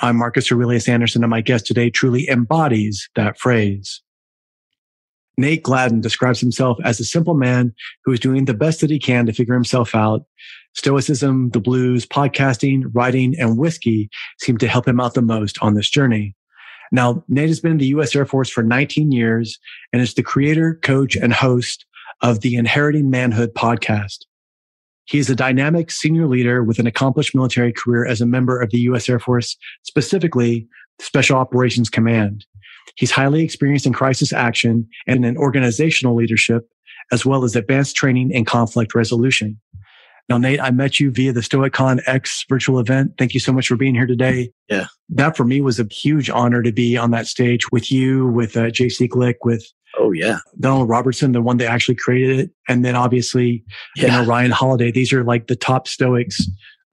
I'm Marcus Aurelius Anderson, and my guest today truly embodies that phrase. Nate Gladden describes himself as a simple man who is doing the best that he can to figure himself out. Stoicism, the blues, podcasting, writing, and whiskey seem to help him out the most on this journey. Now, Nate has been in the U.S. Air Force for 19 years and is the creator, coach, and host of the Inheriting Manhood podcast. He is a dynamic senior leader with an accomplished military career as a member of the U.S. Air Force, specifically Special Operations Command. He's highly experienced in crisis action and in organizational leadership, as well as advanced training in conflict resolution. Now, Nate, I met you via the Stoicon X virtual event. Thank you so much for being here today. Yeah. That for me was a huge honor to be on that stage with you, with uh, JC Glick, with Oh yeah. Donald Robertson, the one that actually created it. And then obviously, yeah. you know, Ryan Holiday. These are like the top Stoics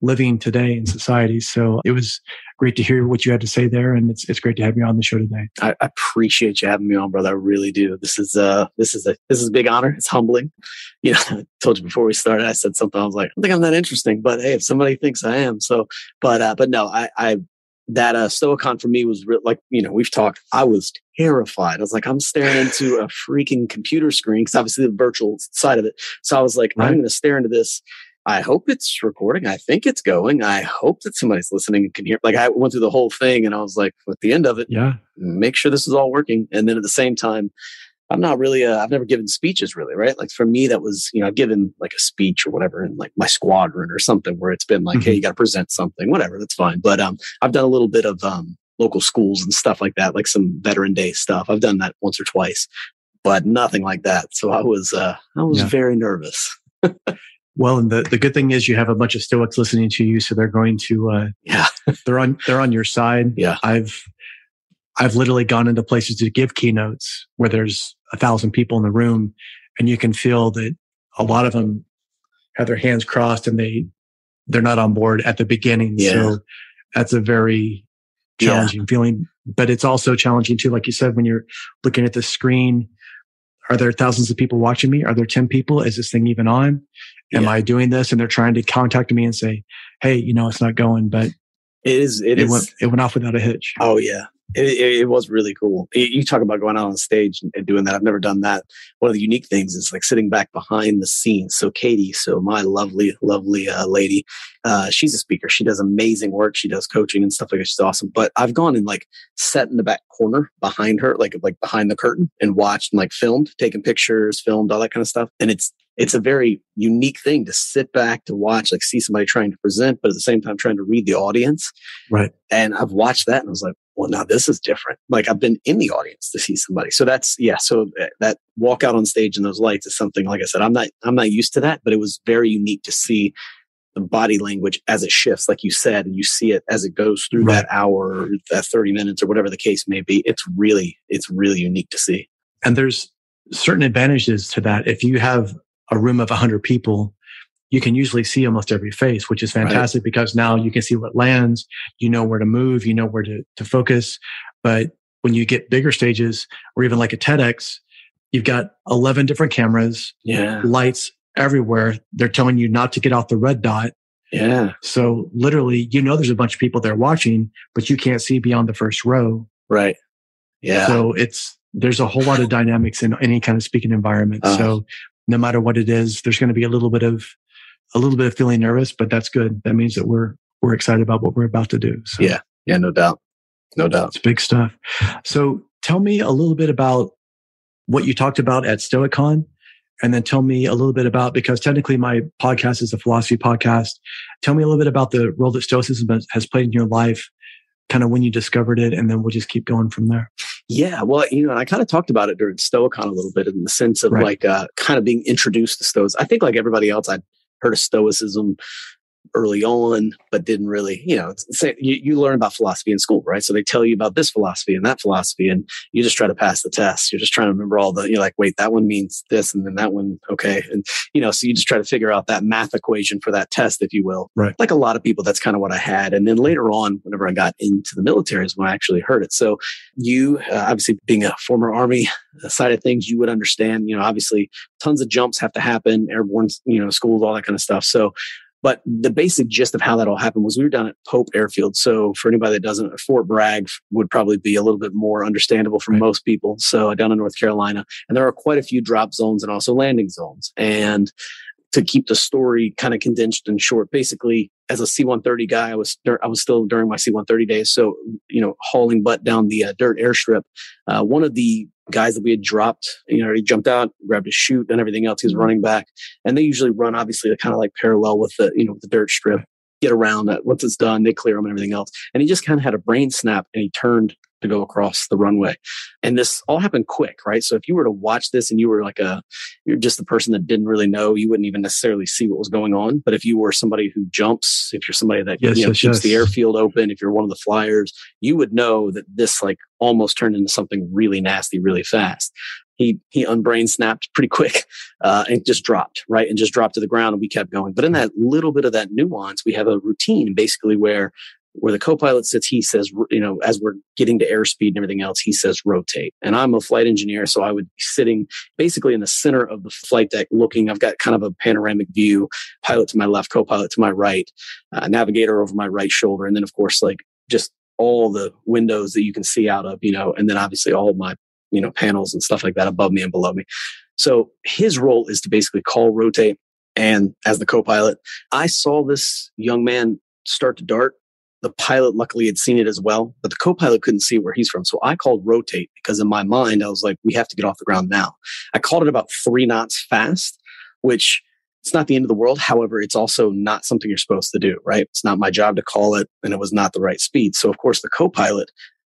living today in society. So it was great to hear what you had to say there, and it's it's great to have you on the show today. I, appreciate you having me on, brother. I really do. This is uh this is a this is a big honor. It's humbling. You know, I told you before we started, I said something. I was like, I don't think I'm that interesting, but hey, if somebody thinks I am, so but uh, but no, I I that uh Stoicon for me was re- like you know we've talked. I was terrified. I was like, I'm staring into a freaking computer screen because obviously the virtual side of it. So I was like, right. I'm going to stare into this I hope it's recording. I think it's going. I hope that somebody's listening and can hear. Like I went through the whole thing and I was like, at the end of it, yeah, make sure this is all working. And then at the same time, I'm not really, i I've never given speeches really, right? Like for me, that was, you know, I've given like a speech or whatever in like my squadron or something where it's been like, mm-hmm. hey, you got to present something, whatever, that's fine. But um, I've done a little bit of um, local schools and stuff like that, like some veteran day stuff. I've done that once or twice, but nothing like that. So I was, uh, I was yeah. very nervous. Well, and the, the good thing is you have a bunch of Stoics listening to you, so they're going to uh, yeah they're on they're on your side. Yeah, I've I've literally gone into places to give keynotes where there's a thousand people in the room, and you can feel that a lot of them have their hands crossed and they they're not on board at the beginning. Yeah. So that's a very challenging yeah. feeling. But it's also challenging too, like you said, when you're looking at the screen. Are there thousands of people watching me? Are there 10 people? Is this thing even on? am yeah. I doing this? And they're trying to contact me and say, Hey, you know, it's not going, but it is, it, it is, went, it went off without a hitch. Oh yeah. It, it, was really cool. You talk about going out on stage and doing that. I've never done that. One of the unique things is like sitting back behind the scenes. So Katie, so my lovely, lovely uh, lady, uh, she's a speaker. She does amazing work. She does coaching and stuff like that. She's awesome. But I've gone and like sat in the back corner behind her, like like behind the curtain, and watched and like filmed, taking pictures, filmed all that kind of stuff. And it's it's a very unique thing to sit back to watch, like see somebody trying to present, but at the same time trying to read the audience. Right. And I've watched that and I was like, well, now this is different. Like I've been in the audience to see somebody. So that's, yeah. So eh, that walk out on stage in those lights is something, like I said, I'm not, I'm not used to that, but it was very unique to see the body language as it shifts, like you said, and you see it as it goes through right. that hour that 30 minutes or whatever the case may be. It's really, it's really unique to see. And there's certain advantages to that. If you have a room of 100 people, you can usually see almost every face, which is fantastic right. because now you can see what lands, you know where to move, you know where to, to focus. But when you get bigger stages or even like a TEDx, you've got 11 different cameras, yeah. lights everywhere. They're telling you not to get off the red dot. Yeah. So literally, you know, there's a bunch of people there watching, but you can't see beyond the first row. Right. Yeah. So it's, there's a whole lot of dynamics in any kind of speaking environment. Uh, so no matter what it is, there's going to be a little bit of a little bit of feeling nervous, but that's good. That means that we're we're excited about what we're about to do. So, yeah, yeah, no doubt, no doubt. It's big stuff. So tell me a little bit about what you talked about at Stoicon, and then tell me a little bit about because technically my podcast is a philosophy podcast. Tell me a little bit about the role that Stoicism has played in your life, kind of when you discovered it, and then we'll just keep going from there. Yeah, well, you know, I kind of talked about it during Stoicon a little bit in the sense of right. like uh, kind of being introduced to Stoics. I think like everybody else, I'd of Stoicism early on, but didn't really, you know, say, you, you learn about philosophy in school, right? So they tell you about this philosophy and that philosophy, and you just try to pass the test. You're just trying to remember all the, you're like, wait, that one means this, and then that one, okay. And, you know, so you just try to figure out that math equation for that test, if you will. Right. Like a lot of people, that's kind of what I had. And then later on, whenever I got into the military is when I actually heard it. So you, uh, obviously being a former Army side of things, you would understand, you know, obviously tons of jumps have to happen, airborne, you know, schools, all that kind of stuff. So but the basic gist of how that all happened was we were down at Pope Airfield. So for anybody that doesn't, Fort Bragg would probably be a little bit more understandable for right. most people. So down in North Carolina, and there are quite a few drop zones and also landing zones. And to keep the story kind of condensed and short, basically, as a C-130 guy, I was I was still during my C-130 days. So you know, hauling butt down the uh, dirt airstrip. Uh, one of the guys that we had dropped, you know, he jumped out, grabbed his chute and everything else. He was mm-hmm. running back. And they usually run obviously kind of like parallel with the, you know, the dirt strip, get around that. Once it's done, they clear them and everything else. And he just kind of had a brain snap and he turned to go across the runway. And this all happened quick, right? So if you were to watch this and you were like a, you're just the person that didn't really know, you wouldn't even necessarily see what was going on. But if you were somebody who jumps, if you're somebody that yes, you know, yes, keeps yes. the airfield open, if you're one of the flyers, you would know that this like almost turned into something really nasty, really fast he he unbrain snapped pretty quick uh, and just dropped right and just dropped to the ground and we kept going but in that little bit of that nuance we have a routine basically where where the co-pilot sits, he says, you know, as we're getting to airspeed and everything else, he says rotate. And I'm a flight engineer, so I would be sitting basically in the center of the flight deck, looking. I've got kind of a panoramic view, pilot to my left, co-pilot to my right, uh, navigator over my right shoulder, and then of course, like just all the windows that you can see out of, you know, and then obviously all my, you know, panels and stuff like that above me and below me. So his role is to basically call rotate. And as the co-pilot, I saw this young man start to dart the pilot luckily had seen it as well, but the co-pilot couldn't see where he's from. So I called rotate because in my mind, I was like, we have to get off the ground now. I called it about three knots fast, which it's not the end of the world. However, it's also not something you're supposed to do, right? It's not my job to call it and it was not the right speed. So of course the co-pilot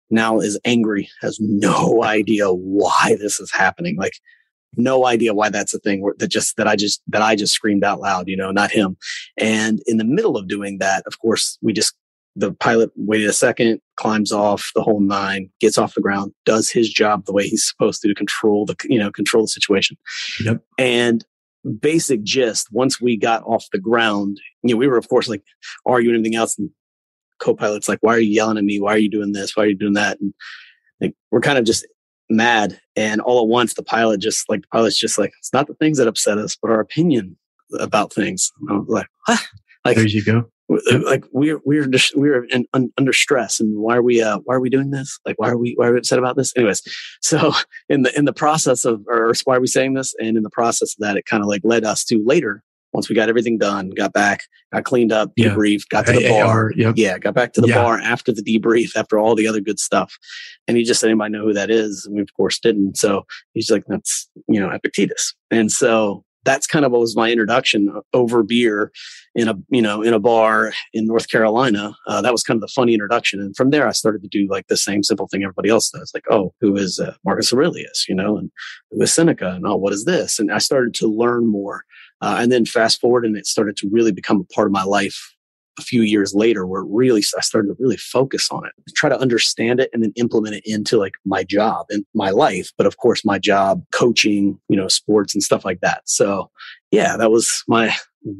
now is angry, has no idea why this is happening. Like no idea why that's a thing that just that I just that I just screamed out loud, you know, not him. And in the middle of doing that, of course, we just the pilot waited a second, climbs off the whole nine, gets off the ground, does his job the way he's supposed to to control the you know control the situation. Yep. And basic gist, once we got off the ground, you know, we were of course like arguing anything else, and co-pilot's like, "Why are you yelling at me? Why are you doing this? Why are you doing that?" And like we're kind of just mad, and all at once the pilot just like the pilot's just like, "It's not the things that upset us, but our opinion about things." And I was like, "What?" Like there you go like we're we're just, we're in, un, under stress and why are we uh why are we doing this? Like why are we why are we upset about this? Anyways so in the in the process of or why are we saying this? And in the process of that it kind of like led us to later once we got everything done got back got cleaned up yeah. debriefed got to the bar. Yep. yeah got back to the yeah. bar after the debrief after all the other good stuff. And he just said anybody know who that is and we of course didn't. So he's like that's you know epictetus. And so that's kind of what was my introduction over beer in a you know in a bar in North Carolina. Uh, that was kind of the funny introduction, and from there I started to do like the same simple thing everybody else does, like oh, who is uh, Marcus Aurelius, you know, and who is Seneca, and oh, what is this? And I started to learn more, uh, and then fast forward, and it started to really become a part of my life a few years later where really I started to really focus on it, try to understand it and then implement it into like my job and my life. But of course, my job, coaching, you know, sports and stuff like that. So yeah, that was my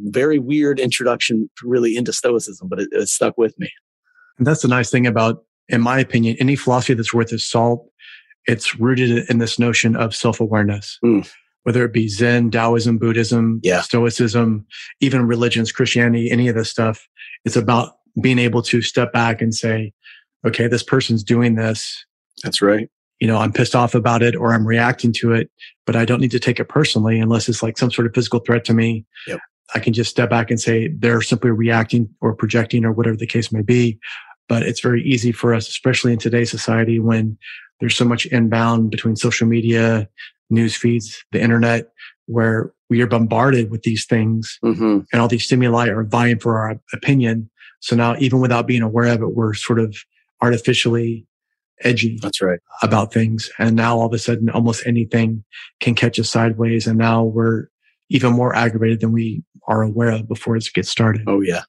very weird introduction really into stoicism, but it, it stuck with me. And that's the nice thing about, in my opinion, any philosophy that's worth its salt. It's rooted in this notion of self awareness. Mm whether it be Zen, Taoism, Buddhism, yeah. Stoicism, even religions, Christianity, any of this stuff. It's about being able to step back and say, okay, this person's doing this. That's right. You know, I'm pissed off about it or I'm reacting to it, but I don't need to take it personally unless it's like some sort of physical threat to me. Yep. I can just step back and say they're simply reacting or projecting or whatever the case may be. But it's very easy for us, especially in today's society when there's so much inbound between social media, news feeds, the internet, where we are bombarded with these things hmm and all these stimuli are vying for our opinion. So now, even without being aware of it, we're sort of artificially edgy That's right. about things. And now all of a sudden, almost anything can catch us sideways. And now we're even more aggravated than we are aware of before it gets started. Oh yeah,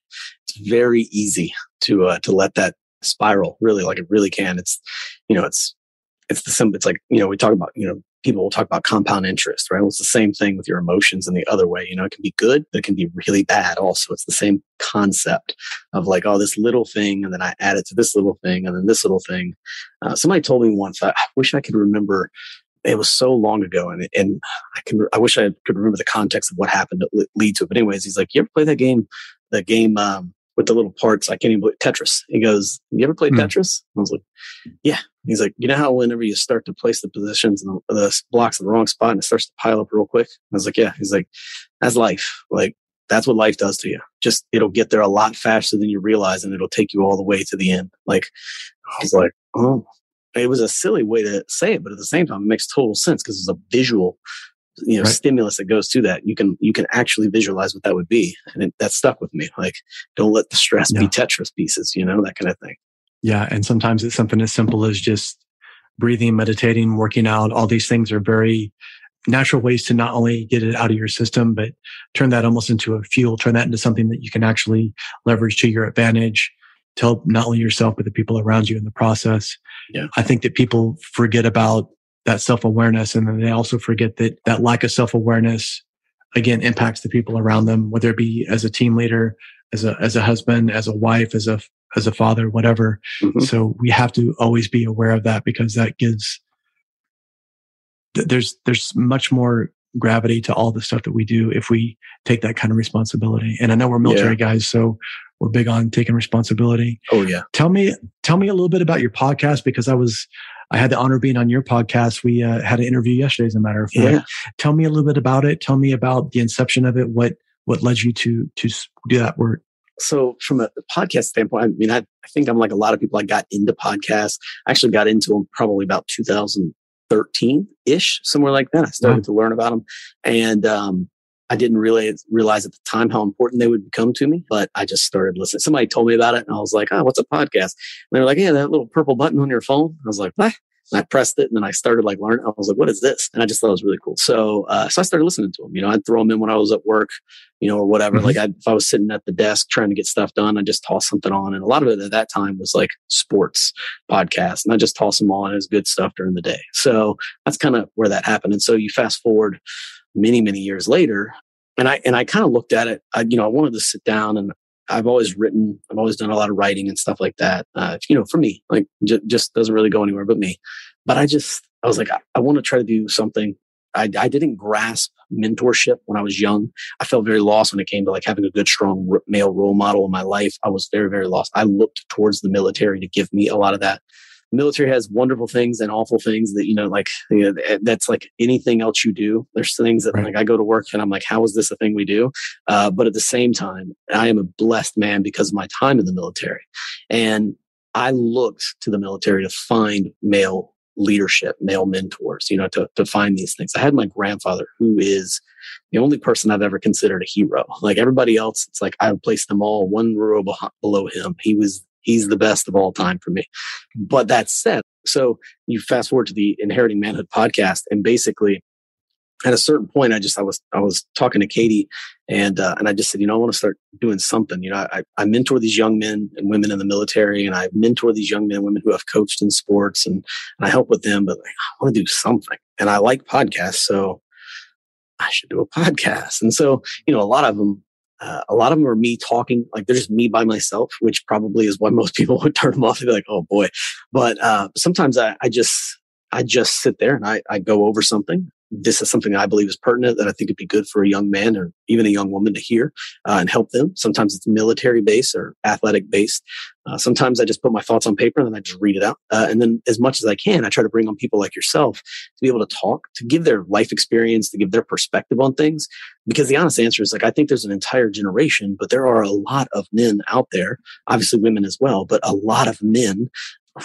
it's very easy to uh, to let that spiral. Really, like it really can. It's you know, it's it's the same. It's like you know, we talk about you know, people will talk about compound interest, right? Well, it's the same thing with your emotions in the other way. You know, it can be good, but it can be really bad. Also, it's the same concept of like, oh, this little thing, and then I add it to this little thing, and then this little thing. Uh, somebody told me once. I wish I could remember. It was so long ago, and and I can. I wish I could remember the context of what happened to lead to it. But anyways, he's like, "You ever play that game? The game um, with the little parts? I can't even believe Tetris." He goes, "You ever played Hmm. Tetris?" I was like, "Yeah." He's like, "You know how whenever you start to place the positions and the, the blocks in the wrong spot, and it starts to pile up real quick." I was like, "Yeah." He's like, "That's life. Like that's what life does to you. Just it'll get there a lot faster than you realize, and it'll take you all the way to the end." Like I was like, "Oh." It was a silly way to say it, but at the same time, it makes total sense because it's a visual you know Right. stimulus that goes to that you can you can actually visualize what that would be and it, that stuck with me like don't let the stress be tetris pieces you know that kind of thing Yeah. And sometimes it's something as simple as just breathing, meditating, working out. All these things are very natural ways to not only get it out of your system, but turn that almost into a fuel, turn that into something that you can actually leverage to your advantage to help not only yourself, but the people around you in the process. Yeah. I think that people forget about that self awareness and then they also forget that that lack of self awareness again impacts the people around them, whether it be as a team leader, as a, as a husband, as a wife, as a, as a father, whatever. Mhm. So we have to always be aware of that because that gives, th- there's, there's much more gravity to all the stuff that we do if we take that kind of responsibility. And I know we're military guys, so we're big on taking responsibility. oh yeah Tell me, tell me a little bit about your podcast because I was, I had the honor of being on your podcast. We uh, had an interview yesterday, as a matter of fact. yeah Tell me a little bit about it. Tell me about the inception of it. What, what led you to, to do that work? so from a podcast standpoint i mean I, I think i'm like a lot of people i got into podcasts I actually got into them probably about 2013 ish somewhere like that i started Wow. to learn about them and um I didn't really realize at the time how important they would become to me, but I just started listening. Somebody told me about it and I was like, oh, what's a podcast? And they were like, yeah, that little purple button on your phone. I was like, what? And I pressed it and then I started like learning. I was like, what is this? And I just thought it was really cool. So, uh, so I started listening to them. You know, I'd throw them in when I was at work, you know, or whatever. Mhm. Like I'd, if I was sitting at the desk trying to get stuff done, I just toss something on. And a lot of it at that time was like sports podcasts and I just toss them on as good stuff during the day. So that's kind of where that happened. And so you fast forward many, many years later and I, and I kind of looked at it, I, you know, I wanted to sit down and I've always written, I've always done a lot of writing and stuff like that. Uh, you know, for me, like j- just doesn't really go anywhere but me. But I just, I was like, I, I want to try to do something. I, I didn't grasp mentorship when I was young. I felt very lost when it came to like having a good, strong r- male role model in my life. I was very, very lost. I looked towards the military to give me a lot of that. Military has wonderful things and awful things that, you know, like you know, that's like anything else you do. There's things that Right. like I go to work and I'm like, how is this a thing we do? Uh, but at the same time, I am a blessed man because of my time in the military. And I looked to the military to find male leadership, male mentors, you know, to, to find these things. I had my grandfather who is the only person I've ever considered a hero. Like everybody else, it's like I would place them all one row below him. He was, he's the best of all time for me. But that said, so you fast forward to the Inheriting Manhood podcast and basically at a certain point, I just, I was, I was talking to Katie and, uh, and I just said, you know, I want to start doing something. You know, I, I mentor these young men and women in the military and I mentor these young men and women who have coached in sports and, and I help with them, but like, I want to do something and I like podcasts. So I should do a podcast. And so, you know, a lot of them, uh, a lot of them are me talking, like they're just me by myself, which probably is why most people would turn them off and be like, oh boy. But uh, sometimes I, I just, I just sit there and I, I go over something. This is something I believe is pertinent that I think would be good for a young man or even a young woman to hear uh, and help them. Sometimes it's military based or athletic based. Uh, sometimes I just put my thoughts on paper and then I just read it out. Uh, and then as much as I can, I try to bring on people like yourself to be able to talk, to give their life experience, to give their perspective on things. Because the honest answer is like, I think there's an entire generation, but there are a lot of men out there, obviously women as well, but a lot of men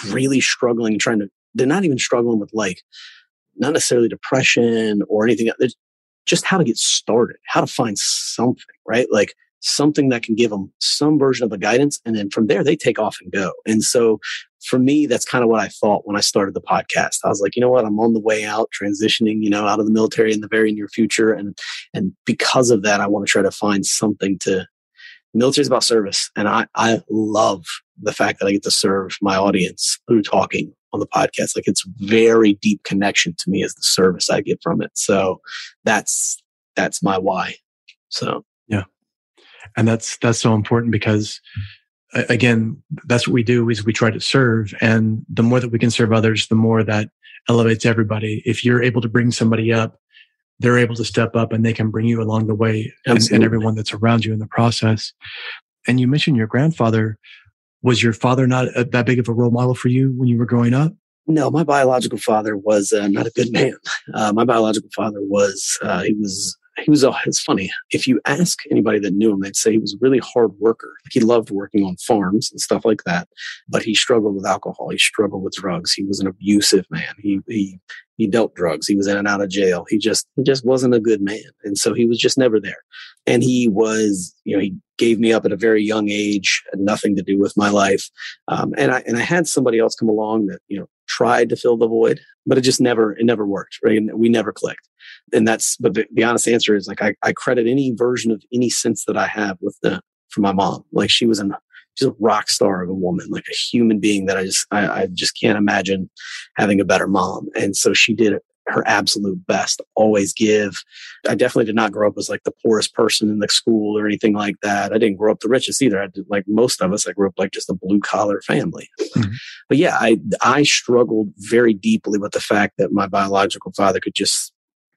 really struggling, trying to, they're not even struggling with like not necessarily depression or anything. It's just how to get started, how to find something, right? Like something that can give them some version of a guidance. And then from there, they take off and go. And so for me, that's kind of what I thought when I started the podcast. I was like, you know what? I'm on the way out, transitioning, you know, out of the military in the very near future. And, and because of that, I want to try to find something to, military is about service. And I, I love the fact that I get to serve my audience through talking on the podcast. Like it's very deep connection to me as the service I get from it. So that's, that's my why. So, yeah. And that's, that's so important because again, that's what we do is we try to serve. And the more that we can serve others, the more that elevates everybody. If you're able to bring somebody up, they're able to step up and they can bring you along the way and, and, everyone that's around you in the process. And you mentioned your grandfather. Was your father not a, that big of a role model for you when you were growing up? No, my biological father was uh, not a good man. Uh, my biological father was, uh, he was he was a, it's funny if you ask anybody that knew him they'd say he was a really hard worker. He loved working on farms and stuff like that but he struggled with alcohol he struggled with drugs he was an abusive man he he he dealt drugs he was in and out of jail he just he just wasn't a good man and so he was just never there and he was you know he gave me up at a very young age had nothing to do with my life. Um, and i and i had somebody else come along that you know tried to fill the void but it just never it never worked right? And we never clicked. And that's but the, the honest answer is like I, I credit any version of any sense that i have with the for my mom. Like she was an she's a rock star of a woman like a human being that i just I, I just can't imagine having a better mom. And so she did her absolute best always give i definitely did not grow up as like the poorest person in the school or anything like that i didn't grow up the richest either i did like most of us i grew up like just a blue collar family mm-hmm. but yeah i i struggled very deeply with the fact that my biological father could just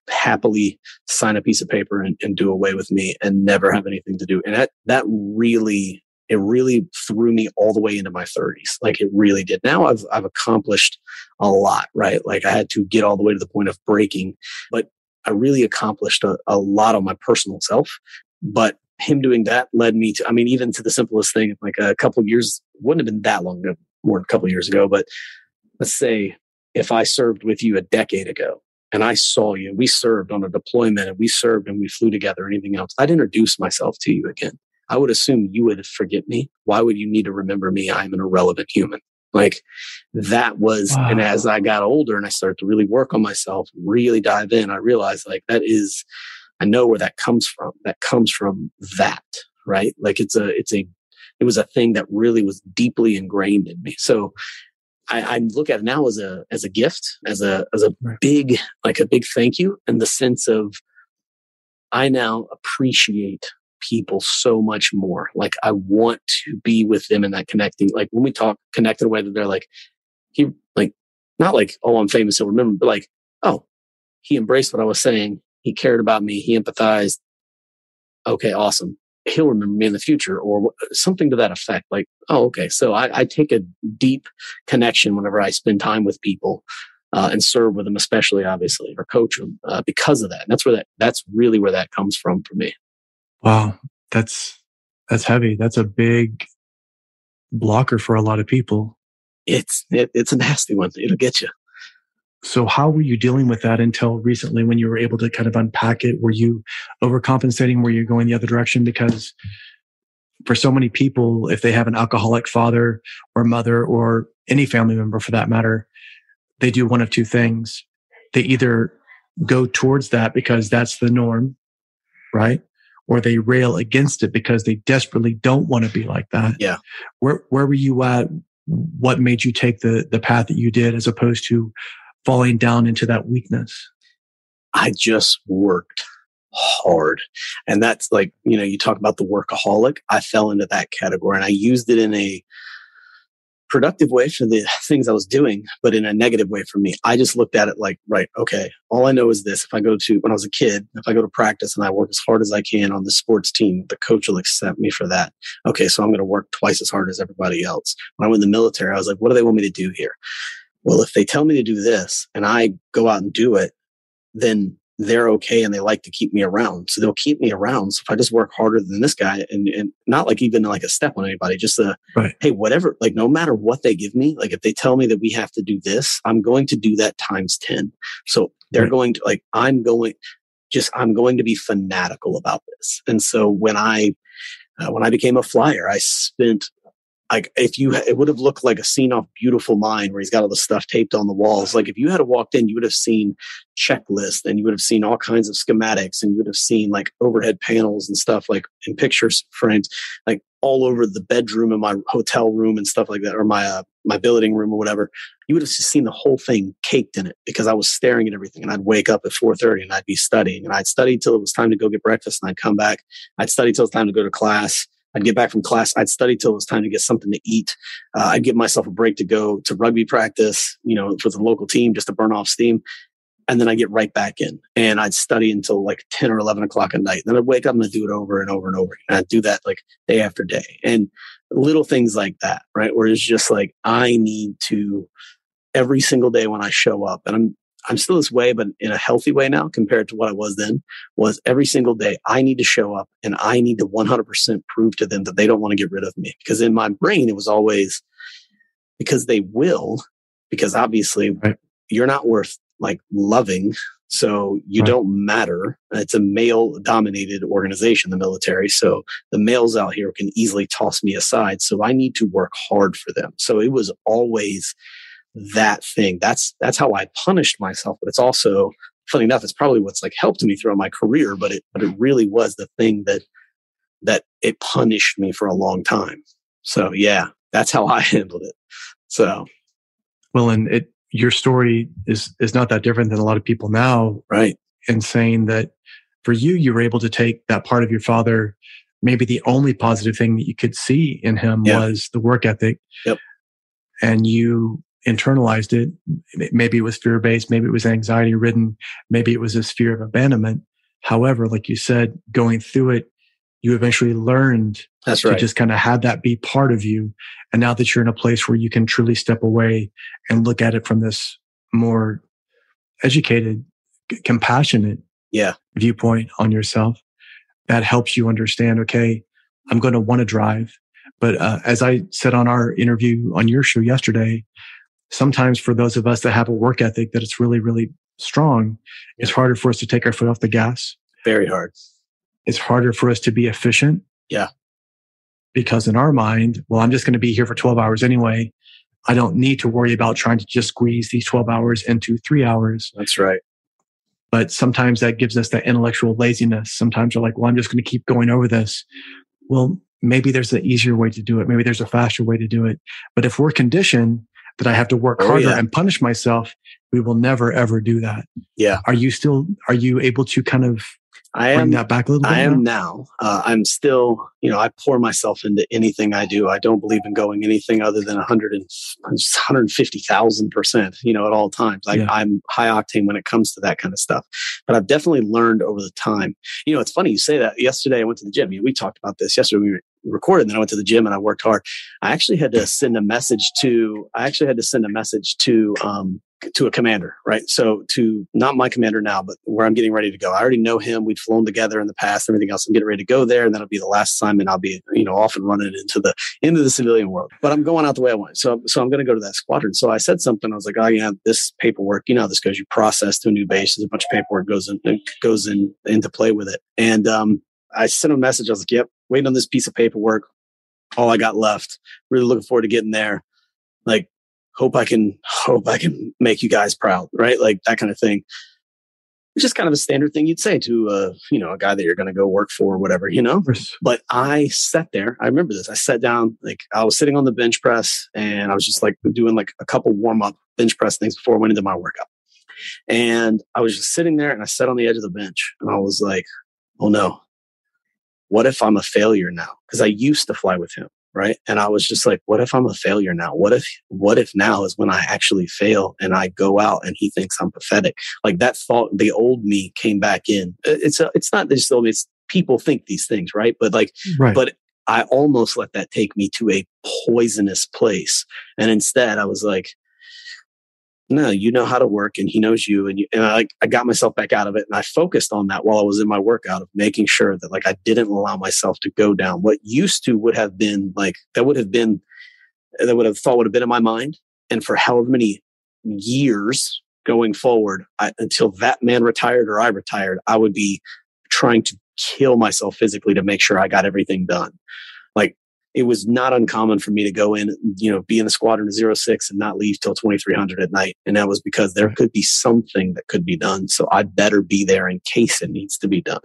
happily sign a piece of paper and, and do away with me and never have anything to do. And that, that really, it really threw me all the way into my 30s. Like it really did. Now I've, I've accomplished a lot, right? Like I had to get all the way to the point of breaking, but I really accomplished a, a lot on my personal self. But him doing that led me to, I mean, even to the simplest thing, like a couple years, wouldn't have been that long ago, more than a couple years ago, but let's say if I served with you a decade ago, and I saw you. We served on a deployment and we served and we flew together, anything else. I'd introduce myself to you again. I would assume you would forget me. Why would you need to remember me? I'm an irrelevant human. Like that was, wow. and as I got older and I started to really work on myself, really dive in, I realized like that is, I know where that comes from. That comes from that, right? Like it's a, it's a, it was a thing that really was deeply ingrained in me. So I, I, look at it now as a as a gift, as a as a right. big like a big thank you, and the sense of I now appreciate people so much more. Like I want to be with them in that connecting. Like when we talk connected way that they're like he like not like oh I'm famous so remember, but like oh he embraced what I was saying. He cared about me. He empathized. Okay, awesome he'll remember me in the future or something to that effect. Like, oh, okay. So I, I take a deep connection whenever I spend time with people uh, and serve with them, especially obviously, or coach them uh, because of that. And that's where that, that's really where that comes from for me. Wow. That's, that's heavy. That's a big blocker for a lot of people. It's, it, it's a nasty one. It'll get you. So how were you dealing with that until recently when you were able to kind of unpack it? Were you overcompensating? Were you going the other direction? Because for so many people, if they have an alcoholic father or mother or any family member for that matter, they do one of two things. They either go towards that because that's the norm, right? Or they rail against it because they desperately don't want to be like that. Yeah. Where where were you at? What made you take the the path that you did as opposed to falling down into that weakness? I just worked hard. And that's like, you know, you talk about the workaholic. I fell into that category and I used it in a productive way for the things I was doing, but in a negative way for me. I just looked at it like, right, okay, all I know is this. If I go to, when I was a kid, if I go to practice and I work as hard as I can on the sports team, the coach will accept me for that. Okay, so I'm going to work twice as hard as everybody else. When I went in the military, I was like, what do they want me to do here? well, if they tell me to do this and I go out and do it, then they're okay and they like to keep me around. So they'll keep me around. So if I just work harder than this guy and, and not like even like a step on anybody, just a, right. hey, whatever, like no matter what they give me, like if they tell me that we have to do this, I'm going to do that times 10. So they're right. going to like, I'm going, just, I'm going to be fanatical about this. And so when I, uh, when I became a flyer, I spent like if you it would have looked like a scene off beautiful mind where he's got all the stuff taped on the walls. Like if you had walked in you would have seen checklists and you would have seen all kinds of schematics and you would have seen like overhead panels and stuff like in pictures frames like all over the bedroom in my hotel room and stuff like that or my uh, my billeting room or whatever. You would have just seen the whole thing caked in it because i was staring at everything and i'd wake up at 4.30 and i'd be studying and i'd study till it was time to go get breakfast and i'd come back. I'd study till it's time to go to class I'd get back from class. I'd study till it was time to get something to eat. Uh, I'd give myself a break to go to rugby practice, you know, for the local team just to burn off steam. And then I get right back in and I'd study until like 10 or 11 o'clock at night. Then I'd wake up and I'd do it over and over and over. And I'd do that like day after day and little things like that, right? Where it's just like, I need to every single day when I show up and I'm, I'm still this way, but in a healthy way now compared to what I was then, was every single day I need to show up and I need to 100% prove to them that they don't want to get rid of me. Because in my brain, it was always because they will, because obviously right. you're not worth like loving. So you right. don't matter. It's a male dominated organization, the military. So the males out here can easily toss me aside. So I need to work hard for them. So it was always, that thing. That's that's how I punished myself. But it's also funny enough, it's probably what's like helped me throughout my career. But it but it really was the thing that that it punished me for a long time. So yeah, that's how I handled it. So well, and it your story is is not that different than a lot of people now, right? In saying that for you, you were able to take that part of your father. Maybe the only positive thing that you could see in him yeah. was the work ethic. Yep. And you internalized it. Maybe it was fear based. Maybe it was anxiety ridden. Maybe it was this fear of abandonment. However, like you said, going through it, you eventually learned That's to right. just kind of have that be part of you. And now that you're in a place where you can truly step away and look at it from this more educated, c- compassionate yeah. viewpoint on yourself, that helps you understand, okay, I'm going to want to drive. But uh, as I said on our interview on your show yesterday, sometimes for those of us that have a work ethic that it's really, really strong, it's harder for us to take our foot off the gas. Very hard. It's harder for us to be efficient. Yeah. Because in our mind, well, I'm just going to be here for 12 hours anyway. I don't need to worry about trying to just squeeze these 12 hours into three hours. That's right. But sometimes that gives us that intellectual laziness. Sometimes we're like, well, I'm just going to keep going over this. Well, maybe there's an easier way to do it. Maybe there's a faster way to do it. But if we're conditioned that I have to work oh, harder yeah. and punish myself, we will never ever do that. Yeah. Are you still, are you able to kind of I am that back a little bit? I am now. Uh, I'm still, you know, I pour myself into anything I do. I don't believe in going anything other than 100 and 150,000 percent, you know, at all times. I, yeah. I'm high octane when it comes to that kind of stuff. But I've definitely learned over the time. You know, it's funny you say that. Yesterday I went to the gym. You know, we talked about this yesterday. We recorded. And then I went to the gym and I worked hard. I actually had to send a message to. I actually had to send a message to um, to a commander, right? So to not my commander now, but where I'm getting ready to go. I already know him. We'd flown together in the past, everything else. I'm getting ready to go there. And that'll be the last assignment. I'll be, you know, off and running into the, into the civilian world, but I'm going out the way I want. So, so I'm going to go to that squadron. So I said something. I was like, oh yeah, this paperwork, you know how this goes. You process to a new base. There's a bunch of paperwork goes in, goes in into play with it. And, um, I sent a message. I was like, yep, waiting on this piece of paperwork. All I got left. Really looking forward to getting there. Like, hope I can hope I can make you guys proud, right? Like that kind of thing. It's just kind of a standard thing you'd say to a you know a guy that you're going to go work for or whatever, you know. But I sat there. I remember this. I sat down, like I was sitting on the bench press, and I was just like doing like a couple warm up bench press things before I went into my workout. And I was just sitting there, and I sat on the edge of the bench, and I was like, "Oh no, what if I'm a failure now?" Because I used to fly with him right? And i was just like what if i'm a failure now? What if what if now is when i actually fail and i go out and he thinks i'm pathetic? Like that thought the old me came back in. It's a, it's not just it's people think these things right? But like right. but i almost let that take me to a poisonous place. And instead i was like no, you know how to work and he knows you. And, you, and I, like, I got myself back out of it and I focused on that while I was in my workout of making sure that like I didn't allow myself to go down what used to would have been like, that would have been, that would have thought would have been in my mind. And for however many years going forward, I, until that man retired or I retired, I would be trying to kill myself physically to make sure I got everything done. Like it was not uncommon for me to go in, you know, be in the squadron 06 and not leave till 2300 at night. And that was because there could be something that could be done. So I better be there in case it needs to be done.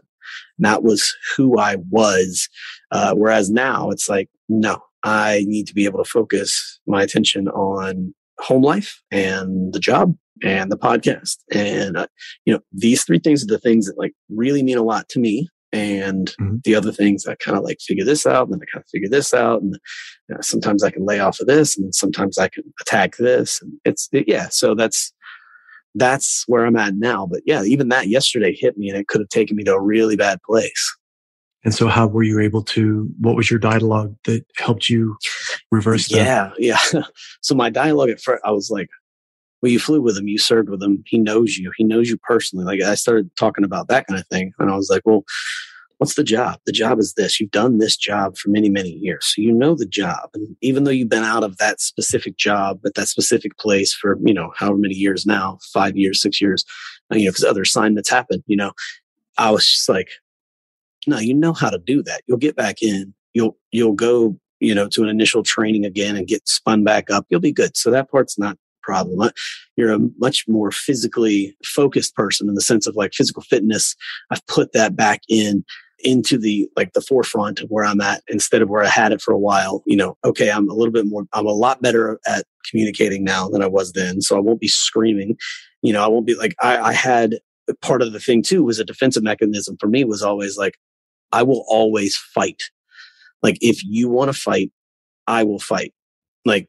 And that was who I was. Uh, whereas now it's like, no, I need to be able to focus my attention on home life and the job and the podcast. And, uh, you know, these three things are the things that like really mean a lot to me and mm-hmm. the other things I kind of like figure this out, and then I kind of figure this out, and you know, sometimes I can lay off of this, and sometimes I can attack this, and it's it, yeah. So that's that's where I'm at now. But yeah, even that yesterday hit me, and it could have taken me to a really bad place. And so, how were you able to? What was your dialogue that helped you reverse that? Yeah, yeah. so my dialogue at first, I was like, well, you flew with him, you served with him, he knows you, he knows you personally. Like I started talking about that kind of thing. And I was like, well, what's the job? The job is this. You've done this job for many, many years. So you know the job. And even though you've been out of that specific job at that specific place for, you know, however many years now, five years, six years, uh, you know, because other assignments happen, you know, I was just like, no, you know how to do that. You'll get back in. You'll, you'll go, you know, to an initial training again and get spun back up. You'll be good. So that part's not problem. You're a much more physically focused person in the sense of like physical fitness. I've put that back in into the like the forefront of where I'm at instead of where I had it for a while. You know, okay, I'm a little bit more, I'm a lot better at communicating now than I was then. So I won't be screaming. You know, I won't be like, I, I had part of the thing too was a defensive mechanism for me was always like, I will always fight. Like if you want to fight, I will fight. Like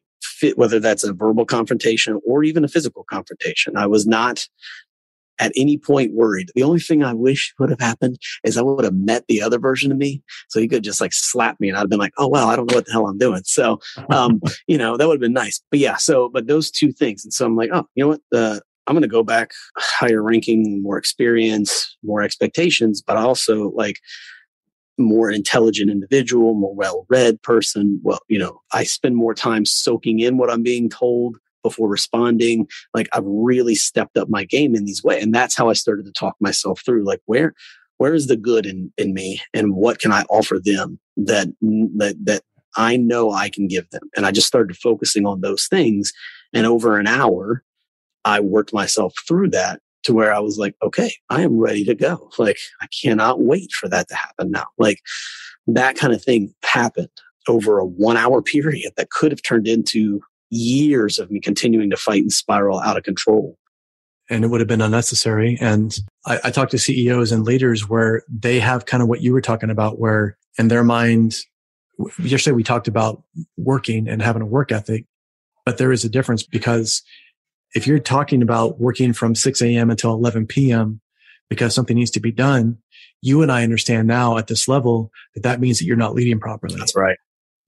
whether that's a verbal confrontation or even a physical confrontation. I was not at any point worried. The only thing I wish would have happened is I would have met the other version of me. So he could just like slap me and I'd have been like, oh, well, I don't know what the hell I'm doing. So, um, you know, that would have been nice. But yeah, so, but those two things. And so I'm like, oh, you know what? Uh, I'm going to go back higher ranking, more experience, more expectations, but also like more intelligent individual, more well read person. Well, you know, I spend more time soaking in what I'm being told before responding. Like I've really stepped up my game in these ways. And that's how I started to talk myself through like where, where is the good in, in me and what can I offer them that, that, that I know I can give them. And I just started focusing on those things. And over an hour, I worked myself through that to where I was like, okay, I am ready to go. Like, I cannot wait for that to happen now. Like, that kind of thing happened over a one hour period that could have turned into years of me continuing to fight and spiral out of control. And it would have been unnecessary. And I, I talk to CEOs and leaders where they have kind of what you were talking about, where in their mind, yesterday we talked about working and having a work ethic, but there is a difference because if you're talking about working from 6 a.m. until 11 p.m. because something needs to be done, you and I understand now at this level that that means that you're not leading properly. That's right.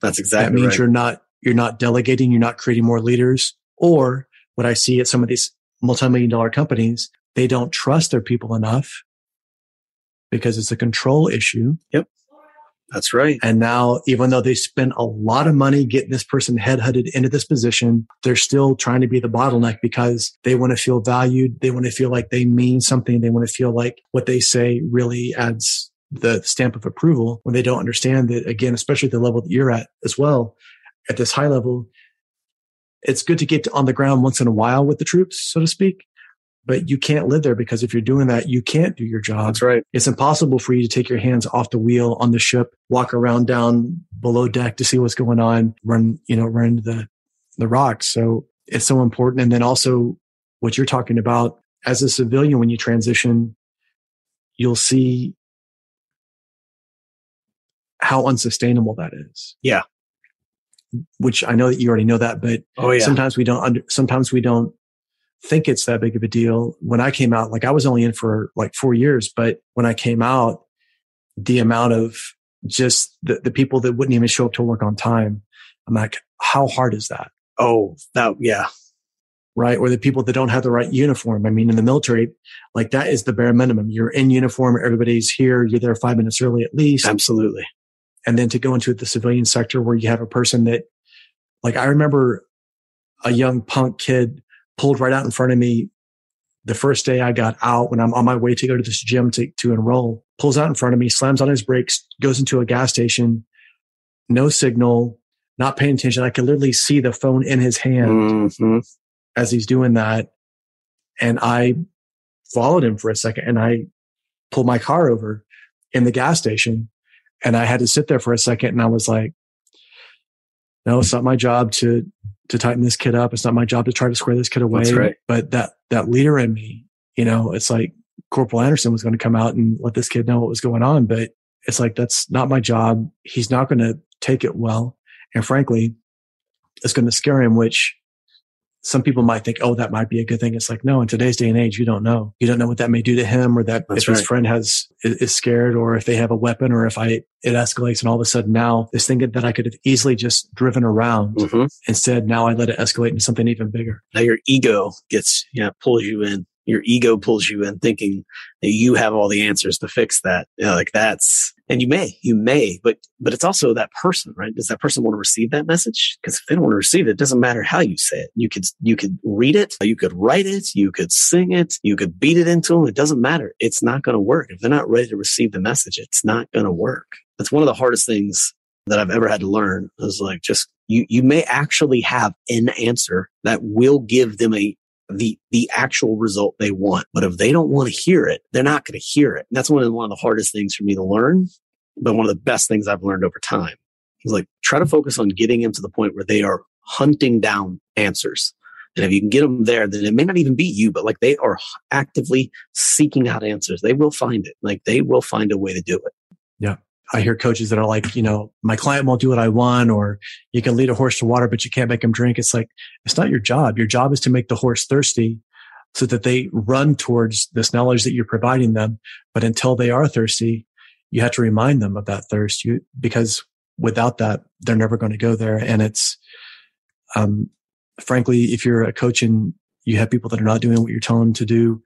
That's exactly That means right. you're not, you're not delegating, you're not creating more leaders. Or what I see at some of these multi-million dollar companies, they don't trust their people enough because it's a control issue. Yep. That's right. And now, even though they spent a lot of money getting this person headhunted into this position, they're still trying to be the bottleneck because they want to feel valued. They want to feel like they mean something. They want to feel like what they say really adds the stamp of approval when they don't understand that, again, especially the level that you're at as well, at this high level, it's good to get on the ground once in a while with the troops, so to speak but you can't live there because if you're doing that, you can't do your job. That's right. It's impossible for you to take your hands off the wheel on the ship, walk around down below deck to see what's going on, run, you know, run the, the rocks. So it's so important. And then also what you're talking about as a civilian, when you transition, you'll see how unsustainable that is. Yeah. Which I know that you already know that, but oh, yeah. sometimes we don't under, sometimes we don't think it's that big of a deal. When I came out, like I was only in for like four years, but when I came out, the amount of just the, the people that wouldn't even show up to work on time, I'm like, how hard is that? Oh, that, yeah. right? Or the people that don't have the right uniform. I mean, in the military, like that is the bare minimum. You're in uniform. Everybody's here. You're there five minutes early at least. Absolutely. And then to go into the civilian sector where you have a person that, like, I remember a young punk kid pulled right out in front of me the first day I got out when I'm on my way to go to this gym to, to enroll, pulls out in front of me, slams on his brakes, goes into a gas station, no signal, not paying attention. I could literally see the phone in his hand mm-hmm. as he's doing that. And I followed him for a second and I pulled my car over in the gas station and I had to sit there for a second and I was like, no, it's not my job to, to tighten this kid up. It's not my job to try to square this kid away. Right. But that, that leader in me, you know, it's like Corporal Anderson was going to come out and let this kid know what was going on. But it's like, that's not my job. He's not going to take it well. And frankly, it's going to scare him, which some people might think, oh, that might be a good thing. It's like, no, in today's day and age, you don't know. You don't know what that may do to him or that That's if right. his friend has, is scared or if they have a weapon or if I, it escalates and all of a sudden now this thing that I could have easily just driven around mm-hmm. instead, now I let it escalate into something even bigger. Now your ego gets, yeah, pulls you in your ego pulls you in thinking that you have all the answers to fix that. You know, like that's, and you may, you may, but, but it's also that person, right? Does that person want to receive that message? Because if they don't want to receive it, it doesn't matter how you say it. You could, you could read it, you could write it, you could sing it, you could beat it into them. It doesn't matter. It's not going to work. If they're not ready to receive the message, it's not going to work. That's one of the hardest things that I've ever had to learn is like just you, you may actually have an answer that will give them a the the actual result they want. But if they don't want to hear it, they're not going to hear it. And that's one of the, one of the hardest things for me to learn, but one of the best things I've learned over time. Is like try to focus on getting them to the point where they are hunting down answers. And if you can get them there, then it may not even be you, but like they are actively seeking out answers. They will find it. Like they will find a way to do it. Yeah. I hear coaches that are like, you know, my client won't do what I want, or you can lead a horse to water, but you can't make him drink. It's like, it's not your job. Your job is to make the horse thirsty so that they run towards this knowledge that you're providing them. But until they are thirsty, you have to remind them of that thirst. You, because without that, they're never going to go there. And it's, um, frankly, if you're a coach and you have people that are not doing what you're telling them to do,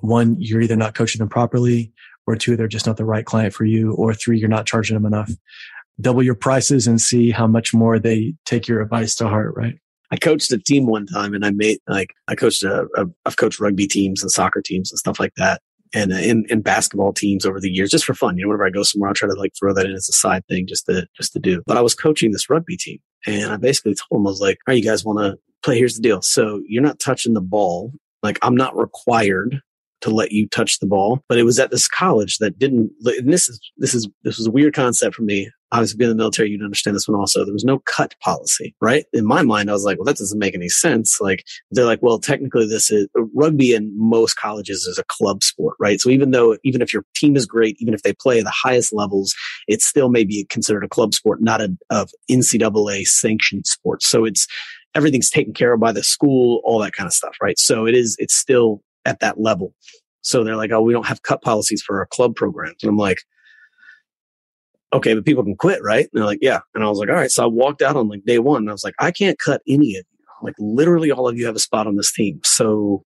one, you're either not coaching them properly or two, they're just not the right client for you, or three, you're not charging them enough. Double your prices and see how much more they take your advice to heart, right? I coached a team one time and I made like, I coached a, a I've coached rugby teams and soccer teams and stuff like that. And uh, in, in basketball teams over the years, just for fun, you know, whenever I go somewhere, I'll try to like throw that in as a side thing just to, just to do. But I was coaching this rugby team and I basically told them, I was like, all right, you guys want to play? Here's the deal. So you're not touching the ball. Like I'm not required to let you touch the ball. But it was at this college that didn't, and this is, this is, this was a weird concept for me. Obviously being in the military, you'd understand this one also. There was no cut policy, right? In my mind, I was like, well, that doesn't make any sense. Like they're like, well, technically this is rugby in most colleges is a club sport, right? So even though, even if your team is great, even if they play the highest levels, it's still maybe considered a club sport, not a, of NCAA sanctioned sport. So it's, everything's taken care of by the school, all that kind of stuff, right? So it is, it's still at that level. So they're like, oh, we don't have cut policies for our club programs. And I'm like, okay, but people can quit, right? And they're like, yeah. And I was like, all right. So I walked out on like day one and I was like, I can't cut any of you. Like literally all of you have a spot on this team. So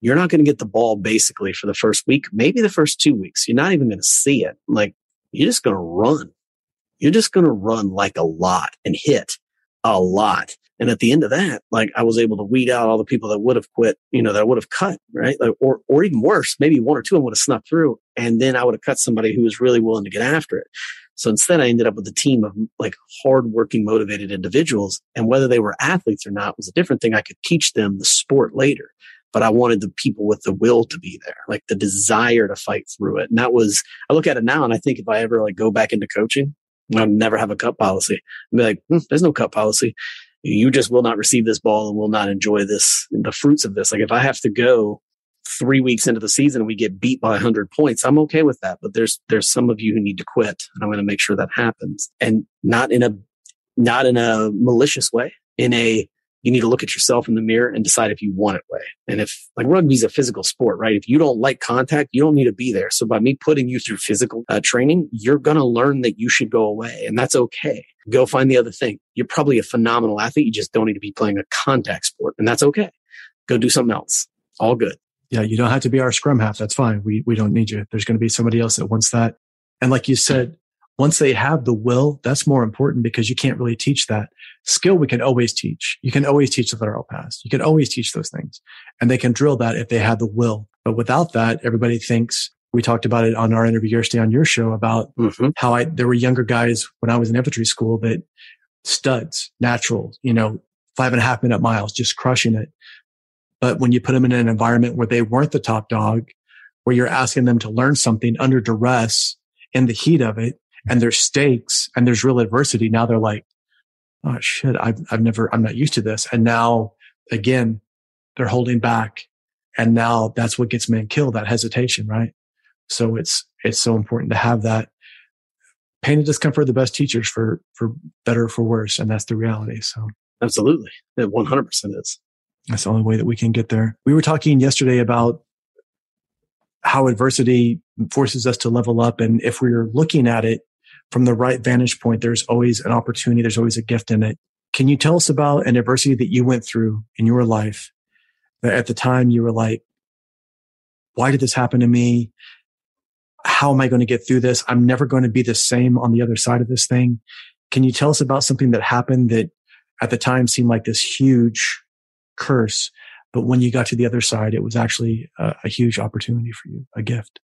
you're not going to get the ball basically for the first week, maybe the first two weeks. You're not even going to see it. Like you're just going to run. You're just going to run like a lot and hit a lot. And at the end of that, like I was able to weed out all the people that would have quit, you know, that would have cut, right? Like, or, or even worse, maybe one or two of them would have snuck through. And then I would have cut somebody who was really willing to get after it. So instead I ended up with a team of like hardworking, motivated individuals. And whether they were athletes or not was a different thing. I could teach them the sport later, but I wanted the people with the will to be there, like the desire to fight through it. And that was, I look at it now and I think if I ever like go back into coaching, I'll never have a cut policy. I'd be like, hmm, there's no cut policy you just will not receive this ball and will not enjoy this, the fruits of this. Like if I have to go three weeks into the season and we get beat by 100 points, I'm okay with that. But there's there's some of you who need to quit, and I'm going to make sure that happens, and not in a not in a malicious way, in a you need to look at yourself in the mirror and decide if you want it way. And if like rugby's a physical sport, right? If you don't like contact, you don't need to be there. So by me putting you through physical uh, training, you're going to learn that you should go away and that's okay. Go find the other thing. You're probably a phenomenal athlete. You just don't need to be playing a contact sport and that's okay. Go do something else. All good. Yeah, you don't have to be our scrum half. That's fine. We we don't need you. There's going to be somebody else that wants that. And like you said, once they have the will, that's more important because you can't really teach that. Skill we can always teach. You can always teach the thorough pass. You can always teach those things. And they can drill that if they have the will. But without that, everybody thinks we talked about it on our interview yesterday on your show about mm-hmm. how I there were younger guys when I was in infantry school that studs, natural, you know, five and a half minute miles, just crushing it. But when you put them in an environment where they weren't the top dog, where you're asking them to learn something under duress in the heat of it, and there's stakes and there's real adversity, now they're like, oh shit, I've, I've never, I'm not used to this. And now again, they're holding back. And now that's what gets men killed, that hesitation, right? So it's, it's so important to have that pain and discomfort are the best teachers for, for better or for worse. And that's the reality. So absolutely. It 100% is. That's the only way that we can get there. We were talking yesterday about how adversity forces us to level up. And if we're looking at it from the right vantage point, there's always an opportunity. There's always a gift in it. Can you tell us about an adversity that you went through in your life that at the time you were like, why did this happen to me? How am I going to get through this? I'm never going to be the same on the other side of this thing. Can you tell us about something that happened that at the time seemed like this huge curse, but when you got to the other side, it was actually a, a huge opportunity for you, a gift?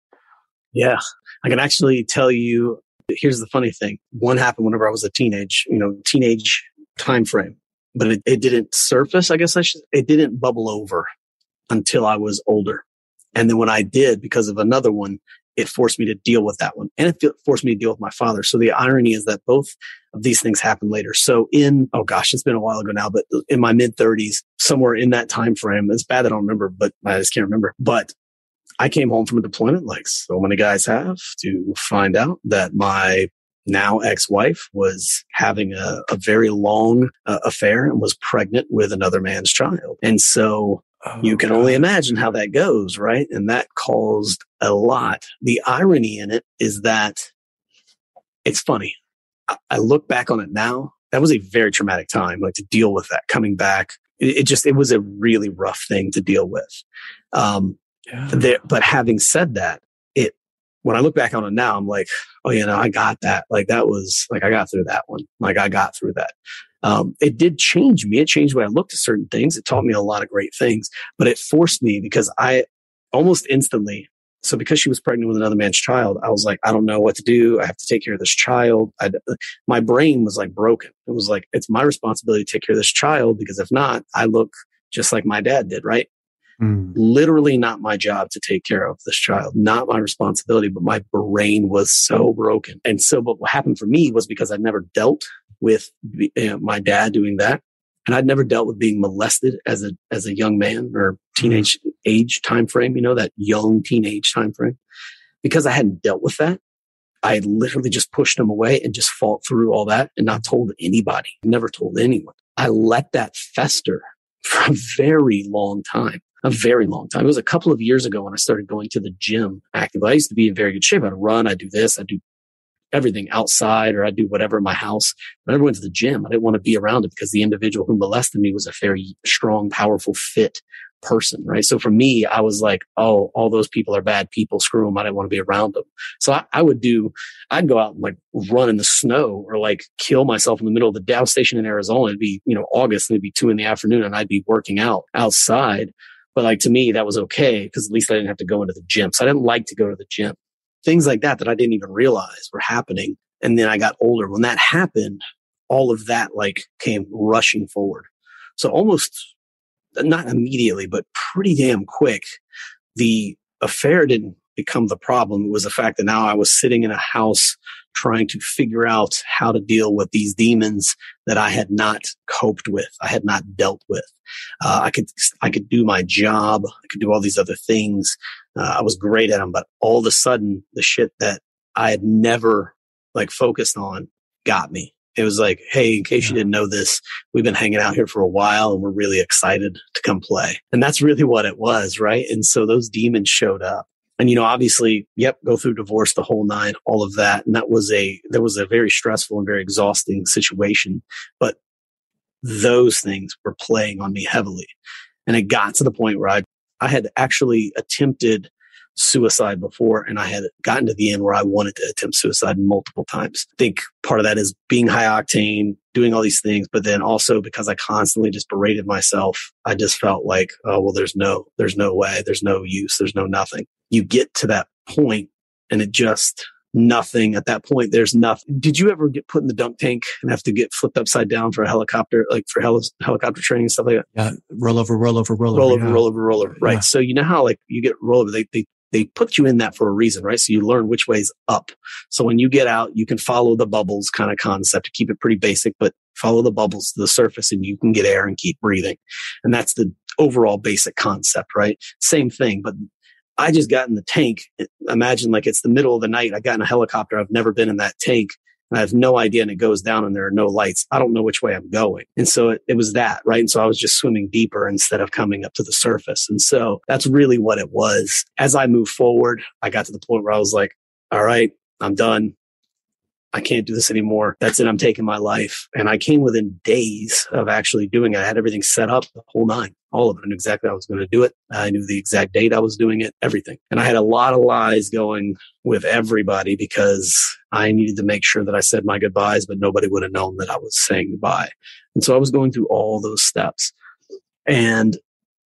Yeah, I can actually tell you Here's the funny thing. One happened whenever I was a teenage, you know, teenage time frame, but it, it didn't surface. I guess I should, it didn't bubble over until I was older. And then when I did, because of another one, it forced me to deal with that one and it forced me to deal with my father. So the irony is that both of these things happened later. So in, oh gosh, it's been a while ago now, but in my mid thirties, somewhere in that time frame, it's bad that I don't remember, but I just can't remember. But I came home from a deployment like so many guys have to find out that my now ex-wife was having a, a very long uh, affair and was pregnant with another man's child. And so oh, you can God. only imagine how that goes, right? And that caused a lot. The irony in it is that it's funny. I, I look back on it now. That was a very traumatic time, like to deal with that coming back. It, it just, it was a really rough thing to deal with. Um, yeah. There, but having said that, it when I look back on it now, I'm like, oh, you know, I got that. Like that was like I got through that one. Like I got through that. Um, it did change me. It changed the way I looked at certain things. It taught me a lot of great things, but it forced me because I almost instantly. So because she was pregnant with another man's child, I was like, I don't know what to do. I have to take care of this child. I, my brain was like broken. It was like, it's my responsibility to take care of this child because if not, I look just like my dad did, right? Mm. Literally not my job to take care of this child, not my responsibility, but my brain was so broken. And so, but what happened for me was because I'd never dealt with you know, my dad doing that. And I'd never dealt with being molested as a, as a young man or teenage mm. age time frame, you know, that young teenage time frame. Because I hadn't dealt with that, I literally just pushed him away and just fought through all that and not told anybody, never told anyone. I let that fester for a very long time a very long time. It was a couple of years ago when I started going to the gym actively. I used to be in very good shape. I'd run, I'd do this, I'd do everything outside or I'd do whatever in my house. But I never went to the gym. I didn't want to be around it because the individual who molested me was a very strong, powerful, fit person, right? So for me, I was like, oh, all those people are bad people. Screw them. I didn't want to be around them. So I, I, would do, I'd go out and like run in the snow or like kill myself in the middle of the Dow station in Arizona. It'd be, you know, August and it'd be two in the afternoon and I'd be working out outside but like to me, that was okay because at least I didn't have to go into the gym. So I didn't like to go to the gym. Things like that that I didn't even realize were happening. And then I got older. When that happened, all of that like came rushing forward. So almost not immediately, but pretty damn quick, the affair didn't become the problem. It was the fact that now I was sitting in a house trying to figure out how to deal with these demons that I had not coped with, I had not dealt with. Uh, I could I could do my job, I could do all these other things. Uh, I was great at them, but all of a sudden, the shit that I had never like focused on got me. It was like, hey, in case you didn't know this, we've been hanging out here for a while and we're really excited to come play. And that's really what it was, right? And so those demons showed up and you know obviously yep go through divorce the whole nine all of that. And that was a that was a very stressful and very exhausting situation. But those things were playing on me heavily. And it got to the point where I, I had actually attempted suicide before and I had gotten to the end where I wanted to attempt suicide multiple times. I think part of that is being high octane, doing all these things, but then also because I constantly just berated myself, I just felt like, oh, well, there's no, there's no way, there's no use, there's no nothing. You get to that point and it just, nothing at that point. There's nothing. Did you ever get put in the dunk tank and have to get flipped upside down for a helicopter, like for heli- helicopter training and stuff like that? Yeah. Roll over, roll over, roll over. Roll over, yeah. roll over, roll over. Right. Yeah. So you know how like you get roll over, they, they, they put you in that for a reason, right? So you learn which way's up. So when you get out, you can follow the bubbles kind of concept to keep it pretty basic, but follow the bubbles to the surface and you can get air and keep breathing. And that's the overall basic concept, right? Same thing, but I just got in the tank. Imagine like it's the middle of the night. I got in a helicopter. I've never been in that tank I have no idea. And it goes down and there are no lights. I don't know which way I'm going. And so it, it was that, right? And so I was just swimming deeper instead of coming up to the surface. And so that's really what it was. As I moved forward, I got to the point where I was like, all right, I'm done. I can't do this anymore. That's it. I'm taking my life. And I came within days of actually doing it. I had everything set up, the whole nine, all of it. I knew exactly how I was going to do it. I knew the exact date I was doing it, everything. And I had a lot of lies going with everybody because I needed to make sure that I said my goodbyes, but nobody would have known that I was saying goodbye. And so I was going through all those steps. And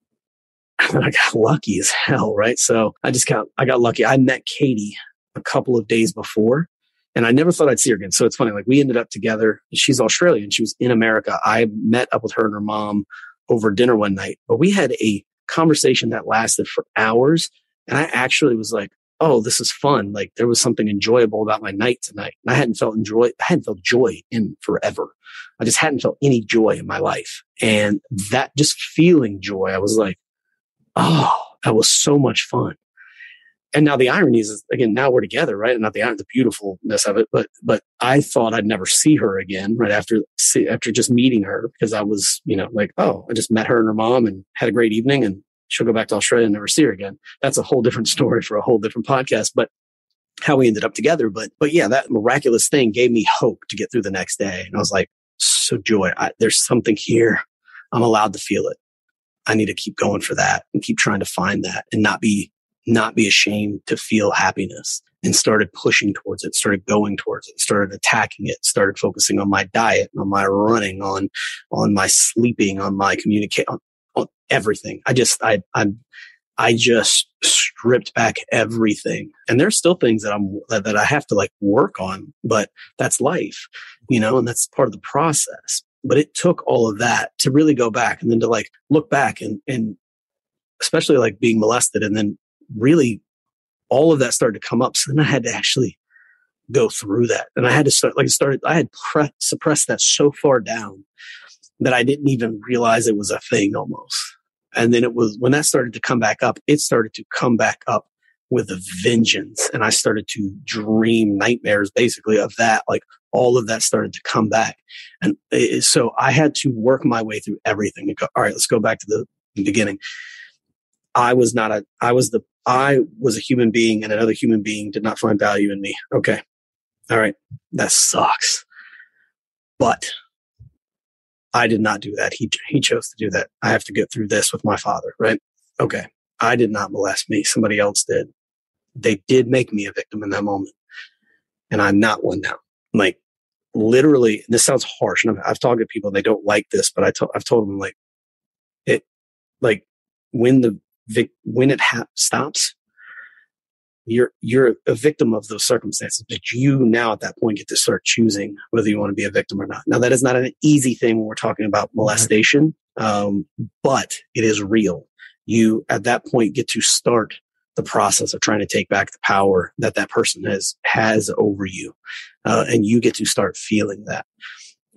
I got lucky as hell, right? So I just got, I got lucky. I met Katie a couple of days before and I never thought I'd see her again. So it's funny. Like we ended up together. She's Australian. She was in America. I met up with her and her mom over dinner one night, but we had a conversation that lasted for hours. And I actually was like, Oh, this is fun. Like there was something enjoyable about my night tonight. And I hadn't felt enjoy, I hadn't felt joy in forever. I just hadn't felt any joy in my life. And that just feeling joy, I was like, Oh, that was so much fun and now the irony is again now we're together right? And not the the beautifulness of it but but i thought i'd never see her again right after see, after just meeting her because i was you know like oh i just met her and her mom and had a great evening and she'll go back to australia and never see her again. That's a whole different story for a whole different podcast but how we ended up together. But but yeah that miraculous thing gave me hope to get through the next day. And i was like so joy I, there's something here. I'm allowed to feel it. I need to keep going for that and keep trying to find that and not be not be ashamed to feel happiness and started pushing towards it, started going towards it, started attacking it, started focusing on my diet, on my running, on, on my sleeping, on my communicate, on, on everything. I just, I, I'm, I just stripped back everything. And there's still things that I'm, that I have to like work on, but that's life, you know, and that's part of the process. But it took all of that to really go back and then to like look back and, and especially like being molested and then really all of that started to come up. So then I had to actually go through that. And I had to start, like, started, I had pre- suppressed that so far down that I didn't even realize it was a thing almost. And then it was when that started to come back up, it started to come back up with a vengeance. And I started to dream nightmares basically of that. Like all of that started to come back. And it, so I had to work my way through everything go, all right, let's go back to the beginning. I was not a, I was the, I was a human being and another human being did not find value in me. Okay. All right. That sucks. But I did not do that. He, he chose to do that. I have to get through this with my father, right? Okay. I did not molest me. Somebody else did. They did make me a victim in that moment. And I'm not one now. Like literally, this sounds harsh. And I've, I've talked to people, they don't like this, but I to, I've told them like it, like when the vic- when it ha- stops, you're you're a victim of those circumstances. But you now at that point get to start choosing whether you want to be a victim or not. Now that is not an easy thing when we're talking about molestation, um, but it is real. You at that point get to start the process of trying to take back the power that that person has has over you, uh, and you get to start feeling that.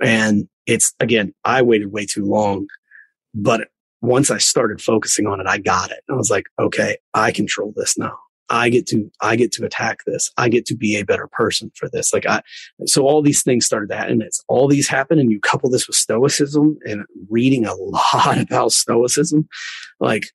And it's again, I waited way too long, but once I started focusing on it, I got it. I was like, okay, I control this now. I get to, I get to attack this. I get to be a better person for this. Like I, so all these things started to happen. It's all these happen and you couple this with stoicism and reading a lot about stoicism. Like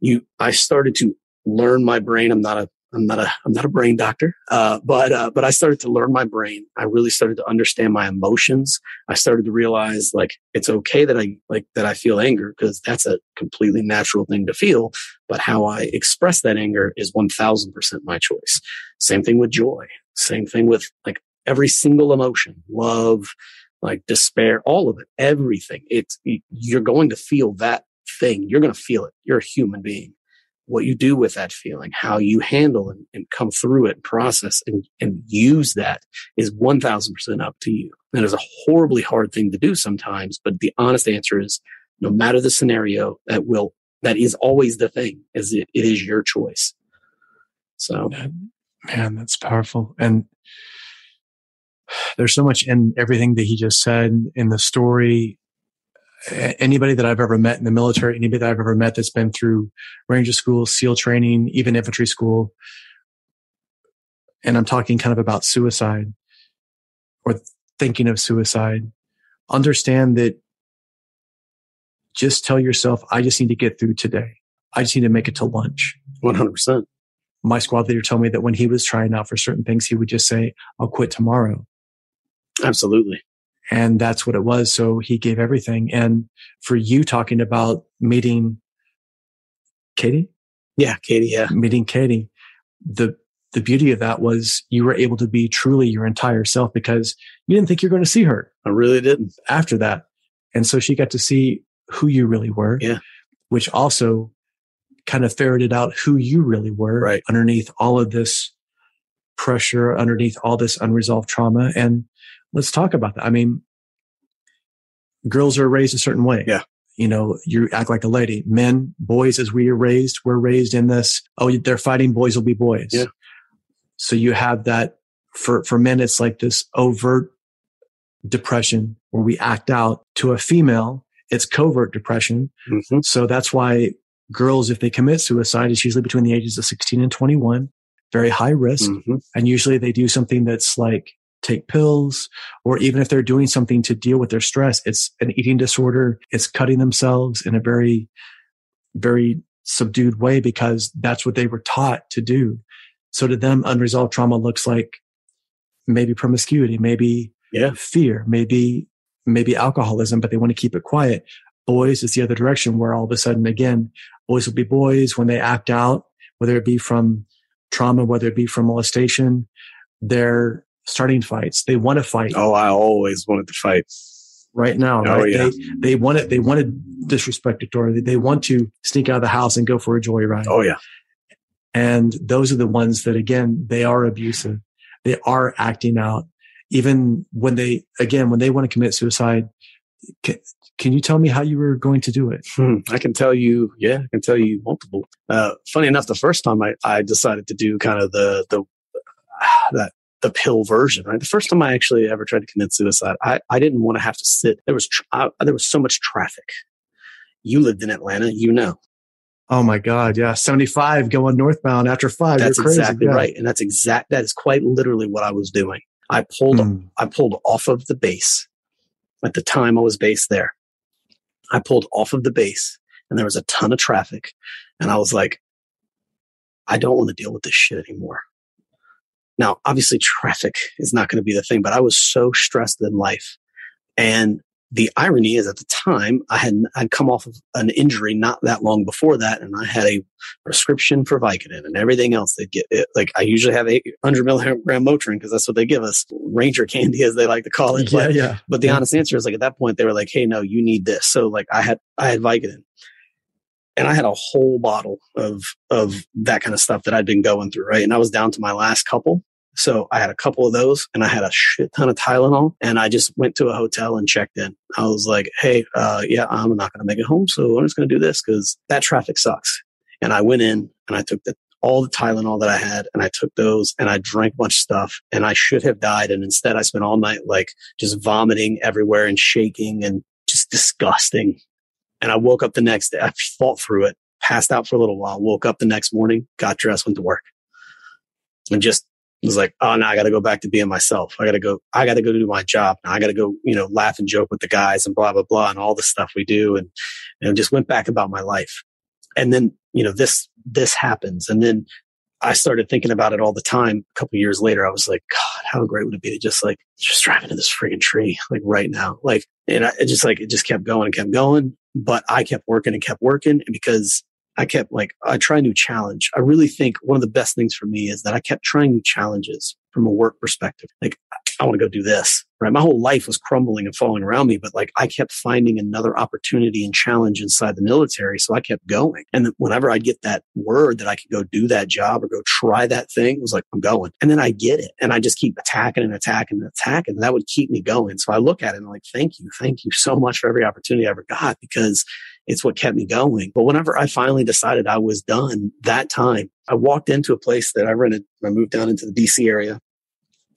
you, I started to learn my brain. I'm not a, I'm not a I'm not a brain doctor, uh, but uh, but I started to learn my brain. I really started to understand my emotions. I started to realize like it's okay that I like that I feel anger because that's a completely natural thing to feel. But how I express that anger is one thousand percent my choice. Same thing with joy. Same thing with like every single emotion, love, like despair, all of it, everything. It's you're going to feel that thing. You're going to feel it. You're a human being what you do with that feeling, how you handle and, and come through it, process and, and use that is 1000% up to you. That is a horribly hard thing to do sometimes, but the honest answer is no matter the scenario, that will, that is always the thing is it, it is your choice. So man, that's powerful. And there's so much in everything that he just said in the story anybody that I've ever met in the military, anybody that I've ever met that's been through Ranger school, SEAL training, even infantry school, and I'm talking kind of about suicide or thinking of suicide, understand that just tell yourself, I just need to get through today. I just need to make it to lunch. 100%. My squad leader told me that when he was trying out for certain things, he would just say, I'll quit tomorrow. Absolutely. And that's what it was. So he gave everything. And for you talking about meeting Katie? Yeah, Katie, yeah. Meeting Katie. The the beauty of that was you were able to be truly your entire self because you didn't think you're going to see her. I really didn't. After that. And so she got to see who you really were. Yeah. Which also kind of ferreted out who you really were right. underneath all of this pressure, underneath all this unresolved trauma. And let's talk about that. I mean, girls are raised a certain way. Yeah. You know, you act like a lady. Men, boys, as we are raised, we're raised in this. Oh, they're fighting. Boys will be boys. Yeah. So you have that for, for men, it's like this overt depression where we act out to a female. It's covert depression. Mm-hmm. So that's why girls, if they commit suicide, it's usually between the ages of 16 and 21, very high risk. Mm-hmm. And usually they do something that's like take pills, or even if they're doing something to deal with their stress, it's an eating disorder. It's cutting themselves in a very, very subdued way because that's what they were taught to do. So to them, unresolved trauma looks like maybe promiscuity, maybe yeah. fear, maybe, maybe alcoholism, but they want to keep it quiet. Boys is the other direction where all of a sudden, again, boys will be boys when they act out, whether it be from trauma, whether it be from molestation, they're starting fights. They want to fight. Oh, I always wanted to fight. Right now, oh, right? Yeah. They they want it. They want to disrespect Victoria. They want to sneak out of the house and go for a joyride. Oh yeah. And those are the ones that again they are abusive. They are acting out. Even when they again when they want to commit suicide, can, can you tell me how you were going to do it? Hmm, I can tell you, yeah, I can tell you multiple. Uh, funny enough, the first time I, I decided to do kind of the the that the pill version, right? The first time I actually ever tried to commit suicide, I, I didn't want to have to sit. There was, I, there was so much traffic. You lived in Atlanta, you know. Oh my God. Yeah. 75 going northbound after five. That's crazy. exactly yeah. right. And that's exact, that is quite literally what I was doing. I pulled, Mm. I pulled off of the base. At the time I was based there. I pulled off of the base and there was a ton of traffic. And I was like, I don't want to deal with this shit anymore. Now, obviously, traffic is not going to be the thing, but I was so stressed in life. And the irony is at the time I had I'd come off of an injury not that long before that, and I had a prescription for Vicodin and everything else. They get it, like I usually have 800 milligram Motrin because that's what they give us, Ranger candy as they like to call it. Yeah. But, Yeah. but the Yeah. honest answer is like at that point they were like, "Hey, no, you need this." So like I had I had Vicodin, and I had a whole bottle of of that kind of stuff that I'd been going through, right? And I was down to my last couple. So I had a couple of those and I had a shit ton of Tylenol and I just went to a hotel and checked in. I was like, Hey, uh, yeah, I'm not going to make it home. So I'm just going to do this because that traffic sucks. And I went in and I took the, all the Tylenol that I had and I took those and I drank a bunch of stuff and I should have died. And instead I spent all night like just vomiting everywhere and shaking and just disgusting. And I woke up the next day. I fought through it, passed out for a little while, woke up the next morning, got dressed, went to work and just was like, oh, now I got to go back to being myself. I got to go, I got to go do my job. Now I got to go, you know, laugh and joke with the guys and blah, blah, blah, and all the stuff we do. And, and just went back about my life. And then, you know, this, this happens. And then I started thinking about it all the time. A couple years later, I was like, God, how great would it be to just like just drive into this freaking tree like right now? Like, and I it just like it just kept going and kept going. But I kept working and kept working, and because I kept like I try new challenge. I really think one of the best things for me is that I kept trying new challenges from a work perspective. Like I want to go do this, right? My whole life was crumbling and falling around me, but like I kept finding another opportunity and challenge inside the military. So I kept going. And whenever I'd get that word that I could go do that job or go try that thing, it was like, I'm going. And then I get it. And I just keep attacking and attacking and attacking. And that would keep me going. So I look at it and I'm like, thank you. Thank you so much for every opportunity I ever got because it's what kept me going. But whenever I finally decided I was done that time, I walked into a place that I rented. I moved down into the DC area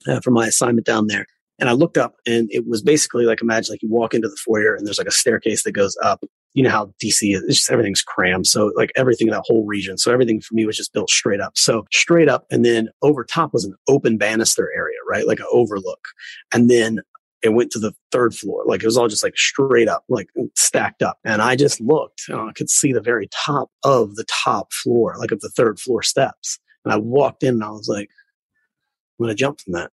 uh, for my assignment down there. And I looked up and it was basically like imagine like you walk into the foyer and there's like a staircase that goes up. You know how DC is, just everything's crammed. So like everything in that whole region. So everything for me was just built straight up. So straight up. And then over top was an open banister area, right? Like an overlook. And then it went to the third floor. Like it was all just like straight up, like stacked up. And I just looked and I could see the very top of the top floor, like of the third floor steps. And I walked in and I was like, I'm going to jump from that.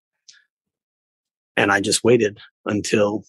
And I just waited until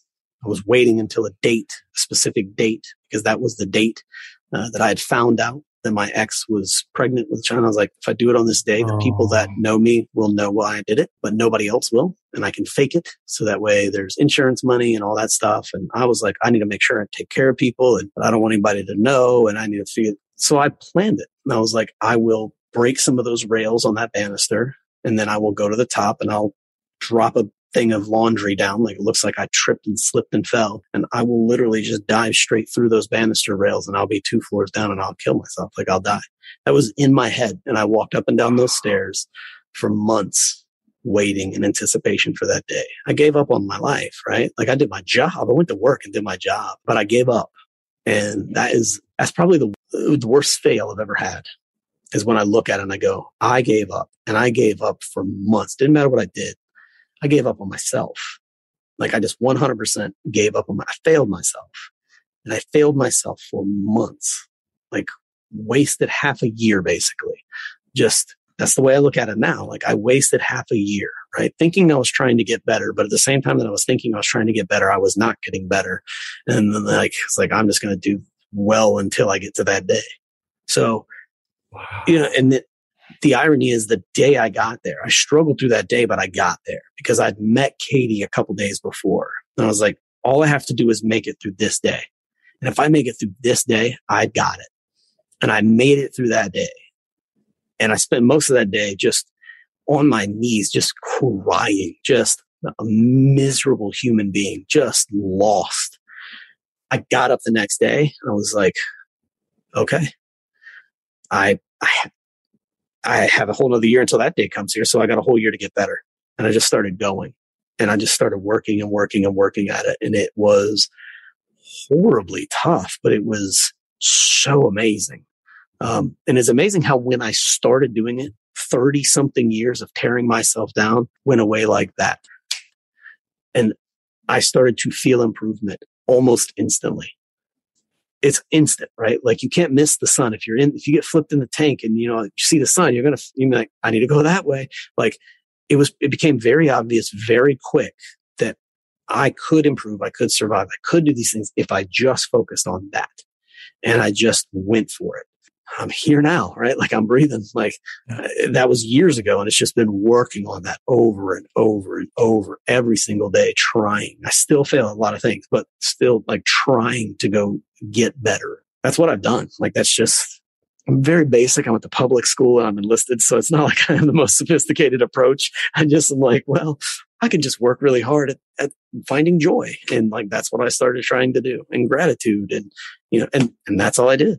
I was waiting until a date, a specific date, because that was the date uh, that I had found out that my ex was pregnant with a child. I was like, if I do it on this day, the oh. people that oh. know me will know why I did it, but nobody else will. And I can fake it. So that way there's insurance money and all that stuff. And I was like, I need to make sure I take care of people and I don't want anybody to know. And I need to figure. So I planned it. And I was like, I will break some of those rails on that banister and then I will go to the top and I'll drop a thing of laundry down. Like it looks like I tripped and slipped and fell. And I will literally just dive straight through those banister rails and I'll be two floors down and I'll kill myself. Like I'll die. That was in my head. And I walked up and down those stairs for months waiting in anticipation for that day. I gave up on my life, right? Like I did my job. I went to work and did my job, but I gave up. And that is, that's probably the, uh, the worst fail I've ever had is when I look at it and I go, I gave up and I gave up for months. Didn't matter what I did. I gave up on myself. Like I just 100% gave up on my, I failed myself and I failed myself for months, like wasted half a year basically. Just that's the way I look at it now. Like I wasted half a year, right? Thinking I was trying to get better, but at the same time that I was thinking I was trying to get better, I was not getting better. And then like, it's like, I'm just going to do well until I get to that day. So, wow. you know, and the irony is the day I got there, I struggled through that day, but I got there because I'd met Katie a couple days before. And I was like, all I have to do is make it through this day. And if I make it through this day, I got it. And I made it through that day. And I spent most of that day just on my knees, just crying, just a miserable human being, just lost. I got up the next day I was like, okay, I, I I have a whole nother year until that day comes here. So I got a whole year to get better. And I just started going and I just started working and working and working at it. And it was horribly tough, but it was so amazing. Um, and it's amazing how when I started doing it, 30 something years of tearing myself down went away like that. And I started to feel improvement almost instantly it's instant, right? Like you can't miss the sun. If you're in, if you get flipped in the tank and you know, you see the sun, you're going to, you're like, I need to go that way. Like it was, it became very obvious very quick that I could improve. I could survive. I could do these things if I just focused on that. And I just went for it. I'm here now, right? Like I'm breathing. Like uh, that was years ago. And it's just been working on that over and over and over every single day, trying. I still fail a lot of things, but still like trying to go get better. That's what I've done. Like that's just, I'm very basic. I went to public school and I'm enlisted. So it's not like I have the most sophisticated approach. I just am like, well, I can just work really hard at, at finding joy. And like, that's what I started trying to do and gratitude. And, you know, and, and that's all I did.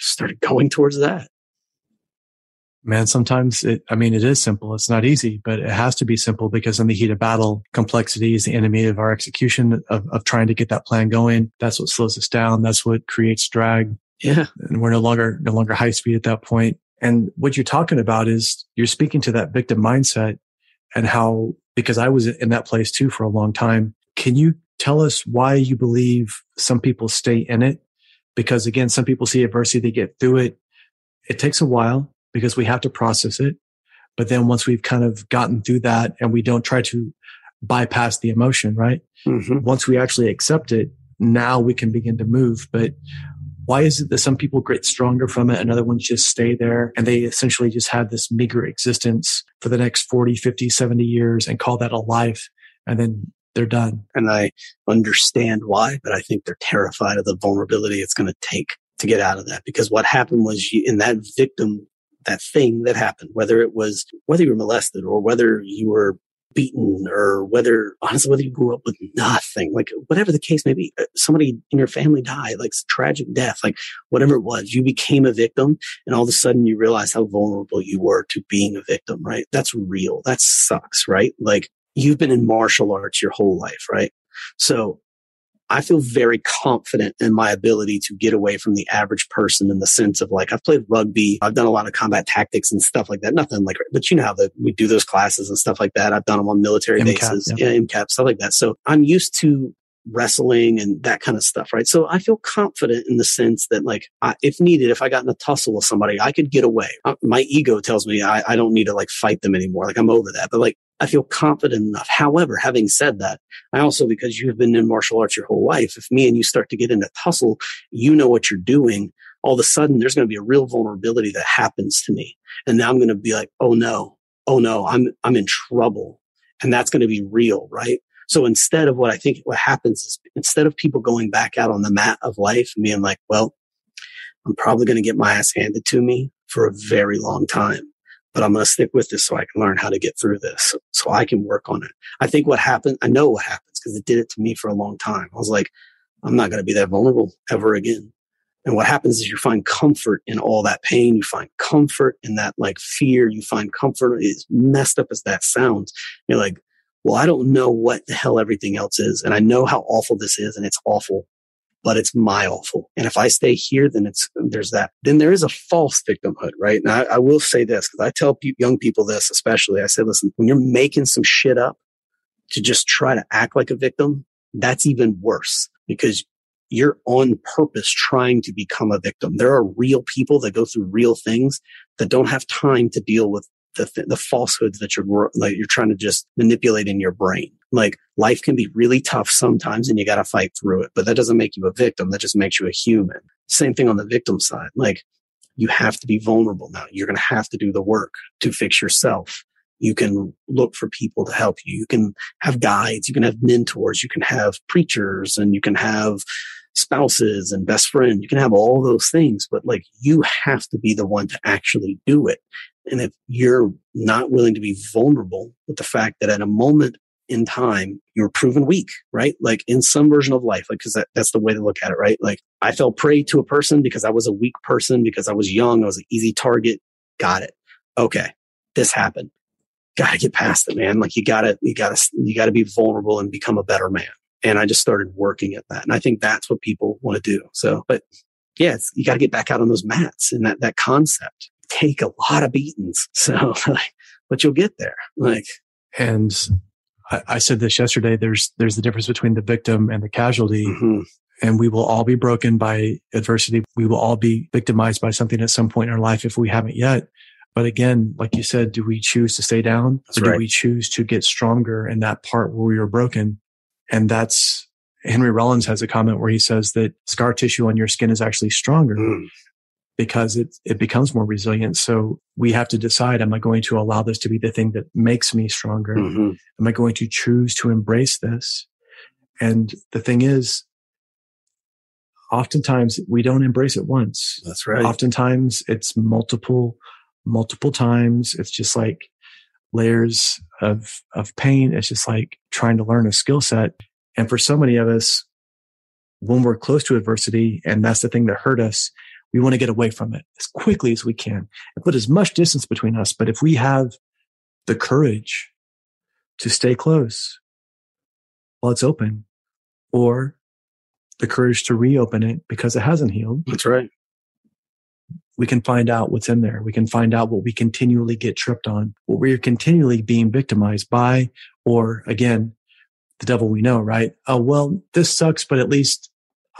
Started going towards that. Man, sometimes it, I mean, it is simple. It's not easy, but it has to be simple because in the heat of battle, complexity is the enemy of our execution of, of trying to get that plan going. That's what slows us down. That's what creates drag. Yeah. And we're no longer, no longer high speed at that point. And what you're talking about is you're speaking to that victim mindset and how, because I was in that place too for a long time. Can you tell us why you believe some people stay in it? Because again, some people see adversity, they get through it. It takes a while because we have to process it. But then once we've kind of gotten through that and we don't try to bypass the emotion, right? Mm-hmm. Once we actually accept it, now we can begin to move. But why is it that some people get stronger from it and other ones just stay there and they essentially just have this meager existence for the next 40, 50, 70 years and call that a life and then they're done? And I understand why, but I think they're terrified of the vulnerability it's going to take to get out of that because what happened was you, in that victim that thing that happened, whether it was whether you were molested or whether you were beaten or whether honestly whether you grew up with nothing like whatever the case may be uh, somebody in your family died like tragic death like whatever it was you became a victim and all of a sudden you realize how vulnerable you were to being a victim right? That's real. That sucks right? Like you've been in martial arts your whole life right so I feel very confident in my ability to get away from the average person in the sense of like, I've played rugby. I've done a lot of combat tactics and stuff like that. Nothing like, but you know how the, we do those classes and stuff like that. I've done them on military bases, yeah. yeah, MCAP, stuff like that. So I'm used to wrestling and that kind of stuff, right? So I feel confident in the sense that, like, I, if needed, if I got in a tussle with somebody, I could get away. Uh, my ego tells me I, I don't need to like fight them anymore. Like I'm over that. But like I feel confident enough. However, having said that, I also, because you've been in martial arts your whole life, if me and you start to get into a tussle, you know what you're doing. All of a sudden, there's going to be a real vulnerability that happens to me. And now I'm going to be like, oh no, oh no, I'm, I'm in trouble. And that's going to be real, right? So instead of what I think what happens is instead of people going back out on the mat of life and being like, well, I'm probably going to get my ass handed to me for a very long time but I'm going to stick with this so I can learn how to get through this so I can work on it. I think what happened, I know what happens because it did it to me for a long time. I was like, I'm not going to be that vulnerable ever again. And what happens is you find comfort in all that pain. You find comfort in that like fear. You find comfort as messed up as that sounds. You're like, well, I don't know what the hell everything else is. And I know how awful this is and it's awful but it's my awful. And if I stay here, then it's, there's that. Then there is a false victimhood, right? And I, I will say this because I tell pe- young people this, especially. I say, listen, when you're making some shit up to just try to act like a victim, that's even worse because you're on purpose trying to become a victim. There are real people that go through real things that don't have time to deal with the, th- the falsehoods that you're like you're trying to just manipulate in your brain. Like life can be really tough sometimes and you got to fight through it, but that doesn't make you a victim. That just makes you a human. Same thing on the victim side. Like you have to be vulnerable now. You're going to have to do the work to fix yourself. You can look for people to help you. You can have guides. You can have mentors. You can have preachers and you can have spouses and best friends. You can have all those things, but like you have to be the one to actually do it. And if you're not willing to be vulnerable with the fact that at a moment in time, you're proven weak, right? Like in some version of life, like, cause that, that's the way to look at it, right? Like I fell prey to a person because I was a weak person, because I was young. I was an easy target. Got it. Okay. This happened. Gotta get past it, man. Like you gotta, you gotta, you gotta be vulnerable and become a better man. And I just started working at that. And I think that's what people want to do. So, but yeah, you got to get back out on those mats and that, that concept take a lot of beatings. So, like, but you'll get there. Like, and I, I, said this yesterday. There's there's the difference between the victim and the casualty. Mm-hmm. And we will all be broken by adversity. We will all be victimized by something at some point in our life if we haven't yet. But again, like you said, do we choose to stay down that's or do right. we choose to get stronger in that part where we were broken? And that's Henry Rollins has a comment where he says that scar tissue on your skin is actually stronger. Mm because it, it becomes more resilient. So we have to decide, am I going to allow this to be the thing that makes me stronger? Mm-hmm. Am I going to choose to embrace this? And the thing is, oftentimes we don't embrace it once. That's right. Oftentimes it's multiple, multiple times. It's just like layers of, of pain. It's just like trying to learn a skill set. And for so many of us, when we're close to adversity and that's the thing that hurt us, we want to get away from it as quickly as we can and put as much distance between us. But if we have the courage to stay close while it's open or the courage to reopen it because it hasn't healed. That's right. We can find out what's in there. We can find out what we continually get tripped on, what we're continually being victimized by, or again, the devil we know, right? Oh, well, this sucks, but at least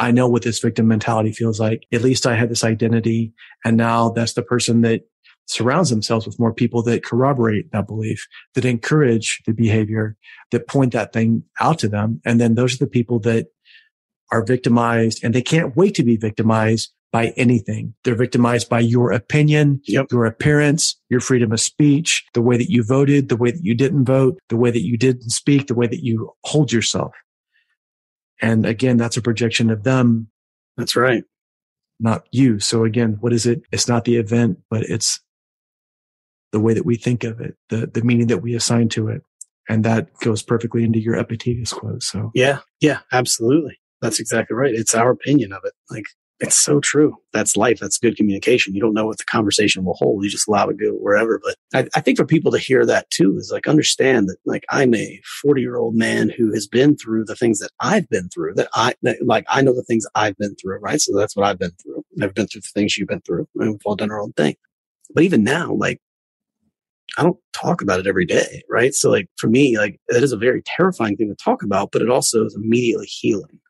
I know what this victim mentality feels like. At least I had this identity. And now that's the person that surrounds themselves with more people that corroborate that belief, that encourage the behavior, that point that thing out to them. And then those are the people that are victimized and they can't wait to be victimized by anything. They're victimized by your opinion, Yep. your appearance, your freedom of speech, the way that you voted, the way that you didn't vote, the way that you didn't speak, the way that you hold yourself. And again, that's a projection of them, That's right. not you. So again, what is it? It's not the event, but it's the way that we think of it, the, the meaning that we assign to it. And that goes perfectly into your Epictetus quote. So Yeah. Yeah. Absolutely. That's exactly right. It's our opinion of it. Like it's so true. That's life. That's good communication. You don't know what the conversation will hold. You just allow it to go wherever. But I, I think for people to hear that too is like understand that like I'm a 40 year old man who has been through the things that I've been through that I that, like I know the things I've been through, right? So that's what I've been through. I've been through the things you've been through and we've all done our own thing. But even now, like I don't talk about it every day, right? So like for me, like that is a very terrifying thing to talk about, but it also is immediately healing.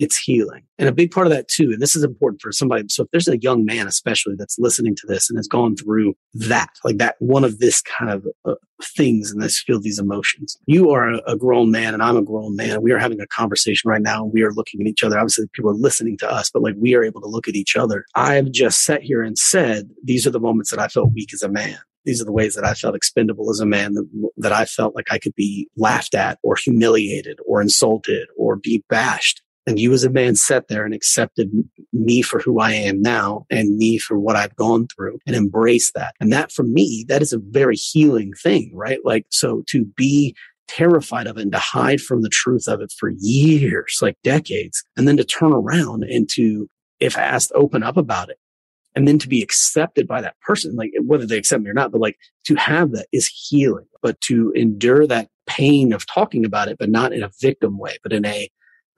It's healing. And a big part of that too, and this is important for somebody. So if there's a young man, especially that's listening to this and has gone through that, like that one of this kind of uh, things and this feel these emotions, you are a, a grown man and I'm a grown man. We are having a conversation right now. And we are looking at each other. Obviously people are listening to us, but like we are able to look at each other. I've just sat here and said, these are the moments that I felt weak as a man these are the ways that I felt expendable as a man, that, that, I felt like I could be laughed at or humiliated or insulted or be bashed. And you as a man sat there and accepted me for who I am now and me for what I've gone through and embraced that. And that for me, that is a very healing thing, right? Like, so to be terrified of it and to hide from the truth of it for years, like decades, and then to turn around and to, if asked, open up about it and then to be accepted by that person, like whether they accept me or not, but like to have that is healing, but to endure that pain of talking about it, but not in a victim way, but in a,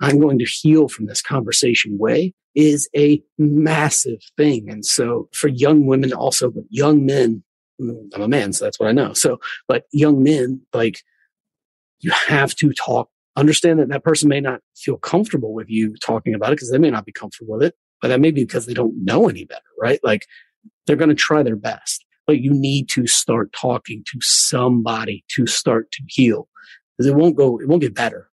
I'm going to heal from this conversation way is a massive thing. And so for young women also, but young men, mm, I'm a man, so that's what I know. So, but young men, like you have to talk, understand that that person may not feel comfortable with you talking about it because they may not be comfortable with it but that may be because they don't know any better, right? Like they're going to try their best, but you need to start talking to somebody to start to heal because it won't go, it won't get better.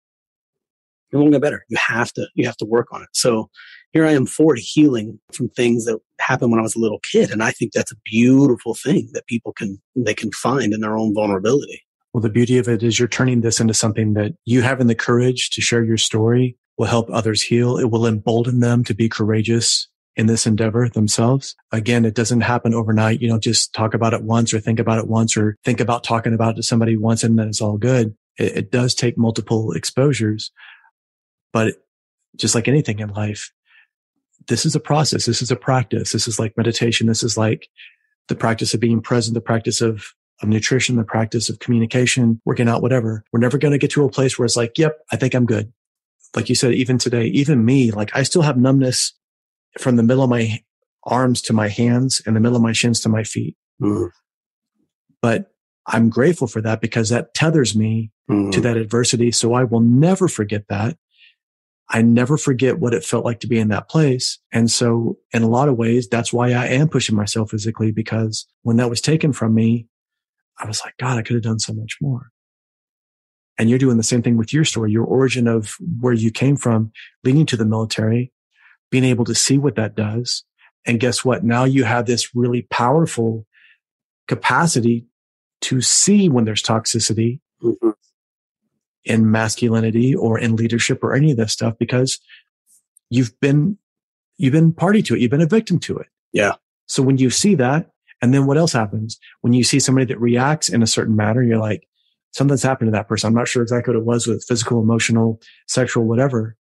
It won't get better. You have to, you have to work on it. So here I am 40 healing from things that happened when I was a little kid. And I think that's a beautiful thing that people can, they can find in their own vulnerability. Well, the beauty of it is you're turning this into something that you having the courage to share your story will help others heal. It will embolden them to be courageous in this endeavor themselves. Again, it doesn't happen overnight. You don't just talk about it once or think about it once or think about talking about it to somebody once and then it's all good. It, it does take multiple exposures, but just like anything in life, this is a process. This is a practice. This is like meditation. This is like the practice of being present, the practice of of nutrition, the practice of communication, working out, whatever. We're never going to get to a place where it's like, yep, I think I'm good like you said, even today, even me, like I still have numbness from the middle of my arms to my hands and the middle of my shins to my feet. Mm. But I'm grateful for that because that tethers me Mm. to that adversity. So I will never forget that. I never forget what it felt like to be in that place. And so in a lot of ways, that's why I am pushing myself physically because when that was taken from me, I was like, God, I could have done so much more. And you're doing the same thing with your story, your origin of where you came from, leading to the military, being able to see what that does. And guess what? Now you have this really powerful capacity to see when there's toxicity Mhm. In masculinity or in leadership or any of this stuff because you've been, you've been party to it. You've been a victim to it. Yeah. So when you see that, and then what else happens when you see somebody that reacts in a certain manner, you're like, something's happened to that person. I'm not sure exactly what it was with physical, emotional, sexual, whatever,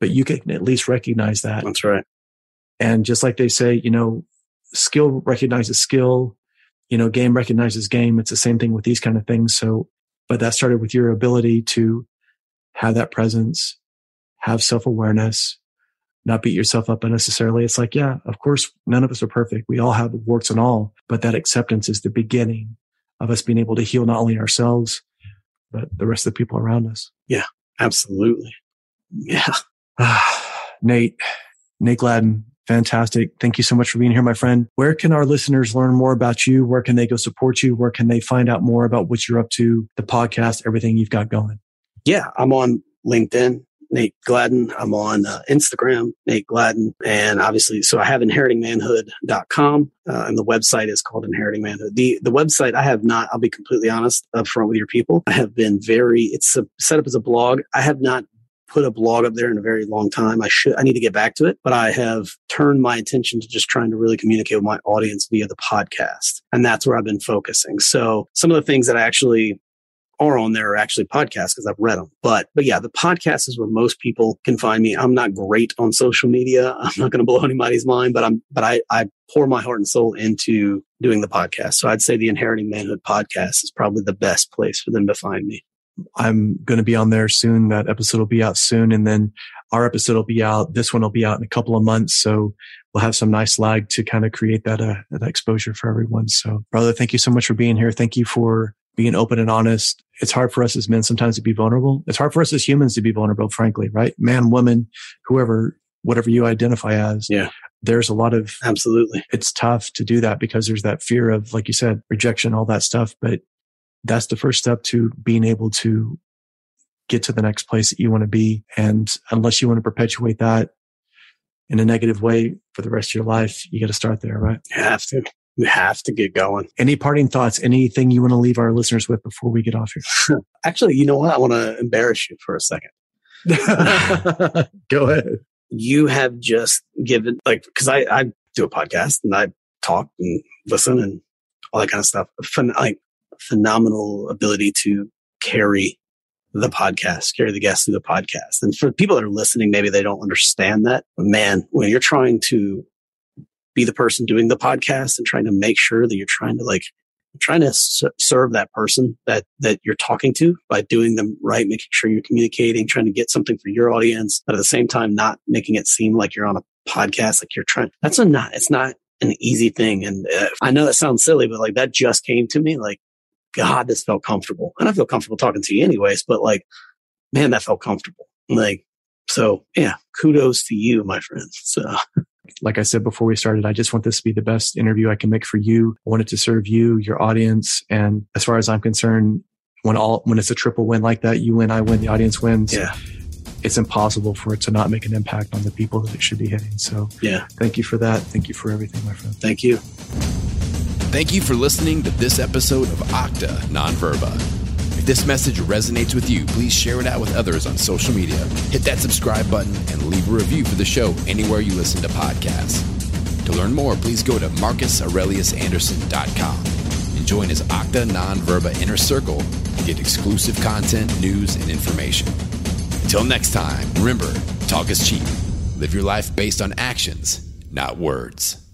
but you can at least recognize that. That's right. And just like they say, you know, skill recognizes skill, you know, game recognizes game. It's the same thing with these kind of things. So, but that started with your ability to have that presence, have self awareness, not beat yourself up unnecessarily. It's like, yeah, of course, none of us are perfect. We all have warts and all, but that acceptance is the beginning of us being able to heal not only ourselves, but the rest of the people around us. Yeah, absolutely. Yeah. Nate, Nate Gladden, Fantastic. Thank you so much for being here, my friend. Where can our listeners learn more about you? Where can they go support you? Where can they find out more about what you're up to, the podcast, everything you've got going? Yeah, I'm on LinkedIn, Nate Gladden. I'm on uh, Instagram, Nate Gladden. And obviously, so I have inheritingmanhood.com uh, and the website is called Inheriting Manhood. The, the website I have not, I'll be completely honest up front with your people. I have been very, it's a, set up as a blog. I have not put a blog up there in a very long time. I should, I need to get back to it, but I have turned my attention to just trying to really communicate with my audience via the podcast. And that's where I've been focusing. So some of the things that I actually are on there are actually podcasts because I've read them. But, but yeah, the podcast is where most people can find me. I'm not great on social media. I'm not going to blow anybody's mind, but I'm, but I, I pour my heart and soul into doing the podcast. So I'd say the Inheriting Manhood podcast is probably the best place for them to find me. I'm going to be on there soon. That episode will be out soon. And then our episode will be out. This one will be out in a couple of months. So we'll have some nice lag to kind of create that, uh, that exposure for everyone. So brother, thank you so much for being here. Thank you for being open and honest. It's hard for us as men sometimes to be vulnerable. It's hard for us as humans to be vulnerable, frankly, right? Man, woman, whoever, whatever you identify as. Yeah. There's a lot of absolutely. It's tough to do that because there's that fear of, like you said, rejection, all that stuff. But that's the first step to being able to get to the next place that you want to be. And unless you want to perpetuate that in a negative way for the rest of your life, you got to start there, right? You have to. You have to get going. Any parting thoughts? Anything you want to leave our listeners with before we get off here? Actually, you know what? I want to embarrass you for a second. Go ahead. You have just given, like, because I, I do a podcast and I talk and listen and all that kind of stuff. Like, phenomenal ability to carry the podcast, carry the guests through the podcast. And for people that are listening, maybe they don't understand that. But man, when you're trying to be the person doing the podcast and trying to make sure that you're trying to like trying to serve that person that that you're talking to by doing them right making sure you're communicating trying to get something for your audience but at the same time not making it seem like you're on a podcast like you're trying that's a not it's not an easy thing and uh, i know that sounds silly but like that just came to me like god this felt comfortable and i feel comfortable talking to you anyways but like man that felt comfortable like so yeah kudos to you my friend so like I said before we started, I just want this to be the best interview I can make for you. I want it to serve you, your audience. And as far as I'm concerned, when all, when it's a triple win like that, you win, I win, the audience wins. Yeah. It's impossible for it to not make an impact on the people that it should be hitting. So yeah, thank you for that. Thank you for everything, my friend. Thank you. Thank you for listening to this episode of Octa Nonverba If this message resonates with you, please share it out with others on social media. Hit that subscribe button and leave a review for the show anywhere you listen to podcasts. To learn more, please go to marcusaureliusanderson.com and join his Acta Non Verba Inner Circle to get exclusive content, news, and information. Until next time, remember, talk is cheap. Live your life based on actions, not words.